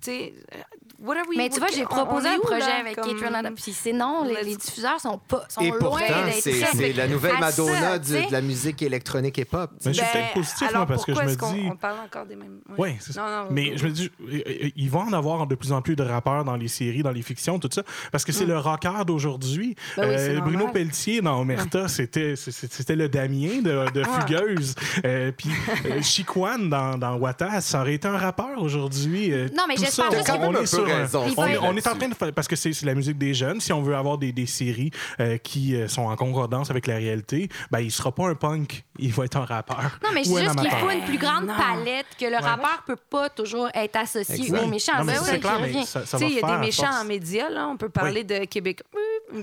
tu sais, euh, what are we- Mais tu vois, j'ai proposé un projet là, avec comme- Kate Renata. Puis c'est non, les, les diffuseurs sont, pas, sont Et loin d'être c'est c'est la nouvelle Madonna ça, du- de la musique électronique et pop. Mais je suis Ben, peut-être positif, alors moi, parce que je me qu'on- dis. On parle encore des mêmes. Oui, c'est Non, ça. non, Mais non. je me dis, euh, euh, ils vont en avoir de plus en plus de rappeurs dans les séries, dans les fictions, tout ça, parce que c'est le rocker d'aujourd'hui. Mm. Ben oui, c'est Bruno. Pelletier dans Omerta, c'était c'est- c'était le Damien de, de Fugueuse. Euh, Puis euh, Chiquan dans, dans Wata, ça aurait été un rappeur aujourd'hui. Euh, Non, mais tout j'espère ça, juste T'as quand on même un est sur raison. Il on, est, on est en train de faire, parce que c'est la musique des jeunes. Si on veut avoir des, des séries euh, qui euh, sont en concordance avec la réalité, ben il sera pas un punk, il va être un rappeur. Non, mais je dis juste qu'il faut une plus grande Non. palette, que le rappeur peut pas toujours être associé Exact. aux méchants. Non, clair, mais ça, ça il y a des méchants force. en médias, là. On peut parler de Québec.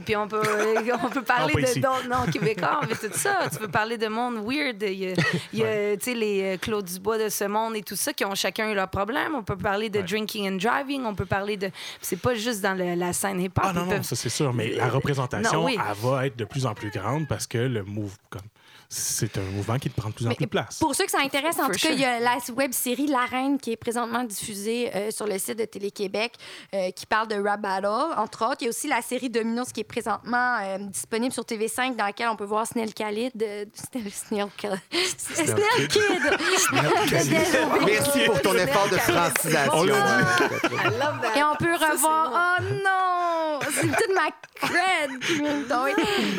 Puis on peut, on peut parler de d'autres noms québécois, mais tout ça. Tu peux parler de monde weird. Il y a, il y a, tu sais, les euh, Claude Dubois de ce monde et tout ça qui ont chacun eu leurs problèmes. On peut parler de drinking and driving. On peut parler de. C'est pas juste dans le- la scène hip-hop. Ah non, Ils non, peuvent- ça c'est sûr, mais la représentation, Non, oui. elle va être de plus en plus grande parce que le move, comme c'est un mouvement qui te prend de plus en plus de place. Pour ceux que ça intéresse, en For tout cas, il y a la web série La Reine qui est présentement diffusée euh, sur le site de Télé-Québec euh, qui parle de Rap Battle, entre autres. Il y a aussi la série Dominos qui est présentement euh, disponible sur TV5 dans laquelle on peut voir Snell Khalid. Snell, Snell, Khalid. Snell Kid. Merci pour ton effort de francisation. On l'a Et on peut revoir. Oh non! C'est toute ma cred qui vient de tomber.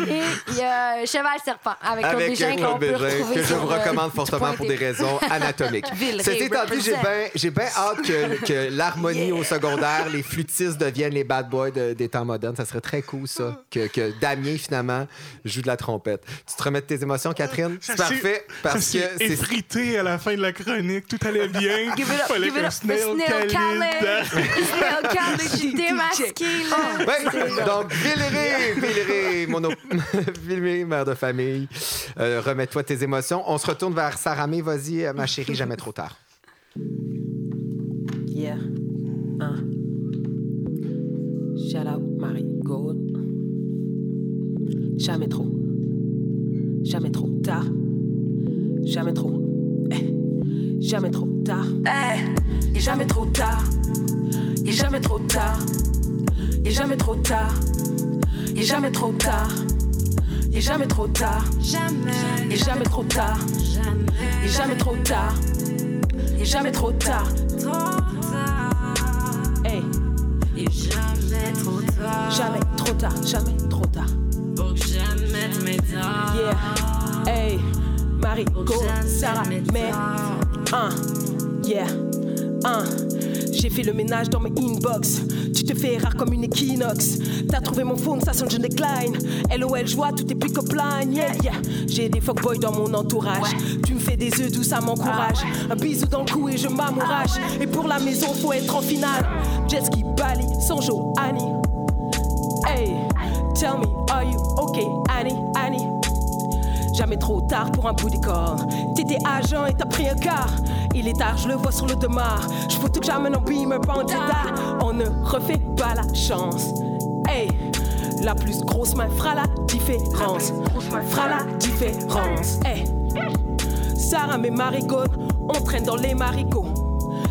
Et il y a Cheval Serpent avec, Avec Bégin Claude qu'on peut Bégin, retrouver que je vous euh, recommande fortement pour des raisons anatomiques. Ceci étant dit, j'ai bien j'ai bien hâte que, que l'harmonie au secondaire, les flûtistes deviennent les bad boys de- des temps modernes. Ça serait très cool, ça. Que, que Damien, finalement, joue de la trompette. Tu te remets de tes émotions, Catherine? C'est parfait, parce que c'est effrité à la fin de la chronique, tout allait bien. Give it up, Fallait give it qu'un up. snail Snail démasquée, là. Ouais, donc, Villeray, Villeray, mon op- Villeray, mère de famille, euh, remets-toi tes émotions. On se retourne vers Saramé. Vas-y, euh, ma chérie, jamais trop tard. Yeah. Hein. Shout out Marie Gold. Jamais trop. Jamais trop tard. Jamais trop. Eh. Jamais trop tard. Eh. Et jamais trop tard. Et jamais trop tard. Et jamais trop tard. Et jamais trop tard. Il est jamais trop tard. Il est jamais trop tard. Il est jamais trop tard. Il est jamais trop tard. Hey. Jamais trop tard. Jamais trop tard. Jamais trop tard. Yeah. Hey. Marie, go, Sarah, mais. Un. Yeah. Un. J'ai fait le ménage dans mes inbox. Tu te fais rare comme une équinoxe. T'as trouvé mon phone, ça sonne, je décline. LOL, joie, tout est plus que plein. Yeah, yeah. J'ai des fuckboys dans mon entourage. Tu me fais des œufs doux, ça m'encourage. Un bisou dans le cou et je m'amourage. Et pour la maison, faut être en finale. Jet ski, Bali, Sanjo, Annie. Hey, tell me, are you okay, Annie, Annie? Jamais trop tard pour un bout du corps. T'étais agent et t'as pris un quart. Il est tard, je le vois sur le demeure. Je faut tout beamer, pas en Jetta. On ne refait pas la chance. Hey, la plus grosse main fera la différence. Fera la différence. Hey, Sarah mes marigaudes, on traîne dans les marigots.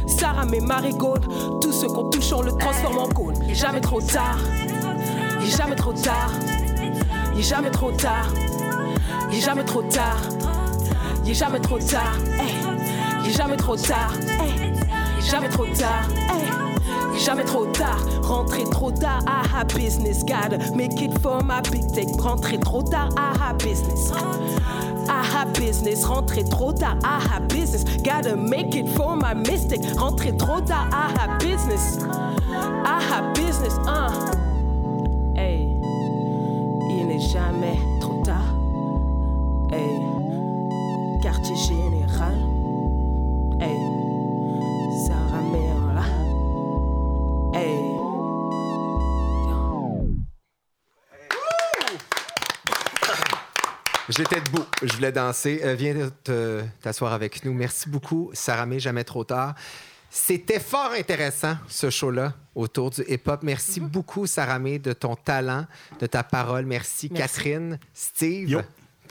Sarah mes marigaudes, tout ce qu'on touche, on le transforme en cône. Jamais trop tard. Il jamais trop tard. Il jamais trop tard. Il jamais trop tard. Il jamais trop tard. Hey. Jamais trop tard. Hey. Jamais trop tard. Hey. Jamais trop tard. Rentrer trop tard. I have business. Gotta make it for my big tech. Rentrer trop tard. I have business. I have business. Rentrer trop tard. Have business. Gotta make it for my mistake. Rentrer trop tard. Have business. Have business. Uh. Hey. Il n'est jamais J'étais debout, je voulais danser. Euh, viens te- t'asseoir avec nous. Merci beaucoup, Sarah May, jamais trop tard. C'était fort intéressant, ce show-là, autour du hip-hop. Merci beaucoup, Sarah May, de ton talent, de ta parole. Merci, Catherine, Steve, Yo.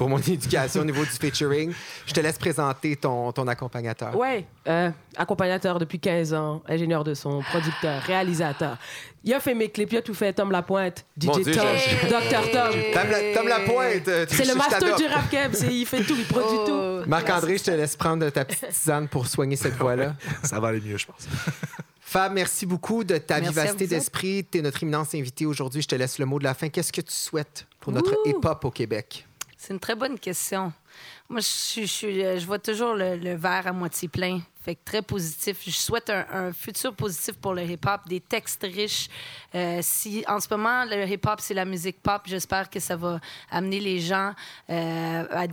Pour mon éducation au niveau du featuring. Je te laisse présenter ton, ton accompagnateur. Ouais, euh, accompagnateur depuis 15 ans, ingénieur de son, producteur, réalisateur. Il a fait mes clips, il a tout fait. Tom Lapointe, Mon DJ Dieu, Tom, je- Dr Tom. Tom, la, Tom Lapointe. euh, C'est le master du rap keb, il fait tout, il produit Oh. tout. Marc-André, je te laisse prendre ta petite tisane pour soigner cette voix-là. Ça va aller mieux, je pense. Fab, merci beaucoup de ta Merci vivacité d'esprit. Tu es notre immense invité aujourd'hui. Je te laisse le mot de la fin. Qu'est-ce que tu souhaites pour notre hip-hop au Québec? C'est une très bonne question. Moi, je, euh, vois toujours le, verre à moitié plein. Fait que très positif. Je souhaite un, futur positif pour le hip-hop, des textes riches. Euh, si en ce moment, le hip-hop, c'est la musique pop, j'espère que ça va amener les gens euh, à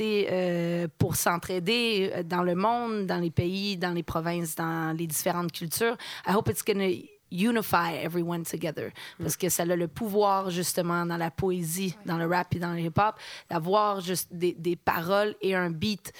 euh, pour s'entraider dans le monde, dans les pays, dans les provinces, dans les différentes cultures. I hope it's gonna unify everyone together. Parce que ça a le pouvoir, justement, dans la poésie, dans le rap et dans le hip-hop, d'avoir juste des, des paroles et un beat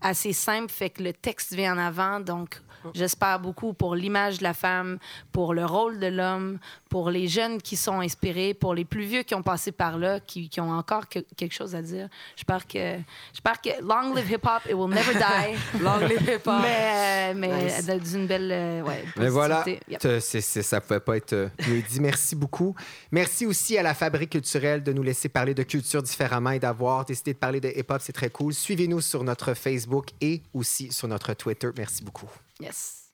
assez simple, fait que le texte vient en avant. Donc, j'espère beaucoup pour l'image de la femme, pour le rôle de l'homme, pour les jeunes qui sont inspirés, pour les plus vieux qui ont passé par là, qui, qui ont encore que- quelque chose à dire. J'espère que, j'espère que long live hip-hop, it will never die. Long live hip-hop. Mais, euh, mais euh, d'une belle, euh, ouais, Mais voilà. Yep. ça pouvait pas être euh, mieux dit. Merci beaucoup. Merci aussi à la Fabrique culturelle de nous laisser parler de culture différemment et d'avoir décidé de parler de hip-hop. C'est très cool. Suivez-nous sur notre Facebook et aussi sur notre Twitter. Merci beaucoup. Yes.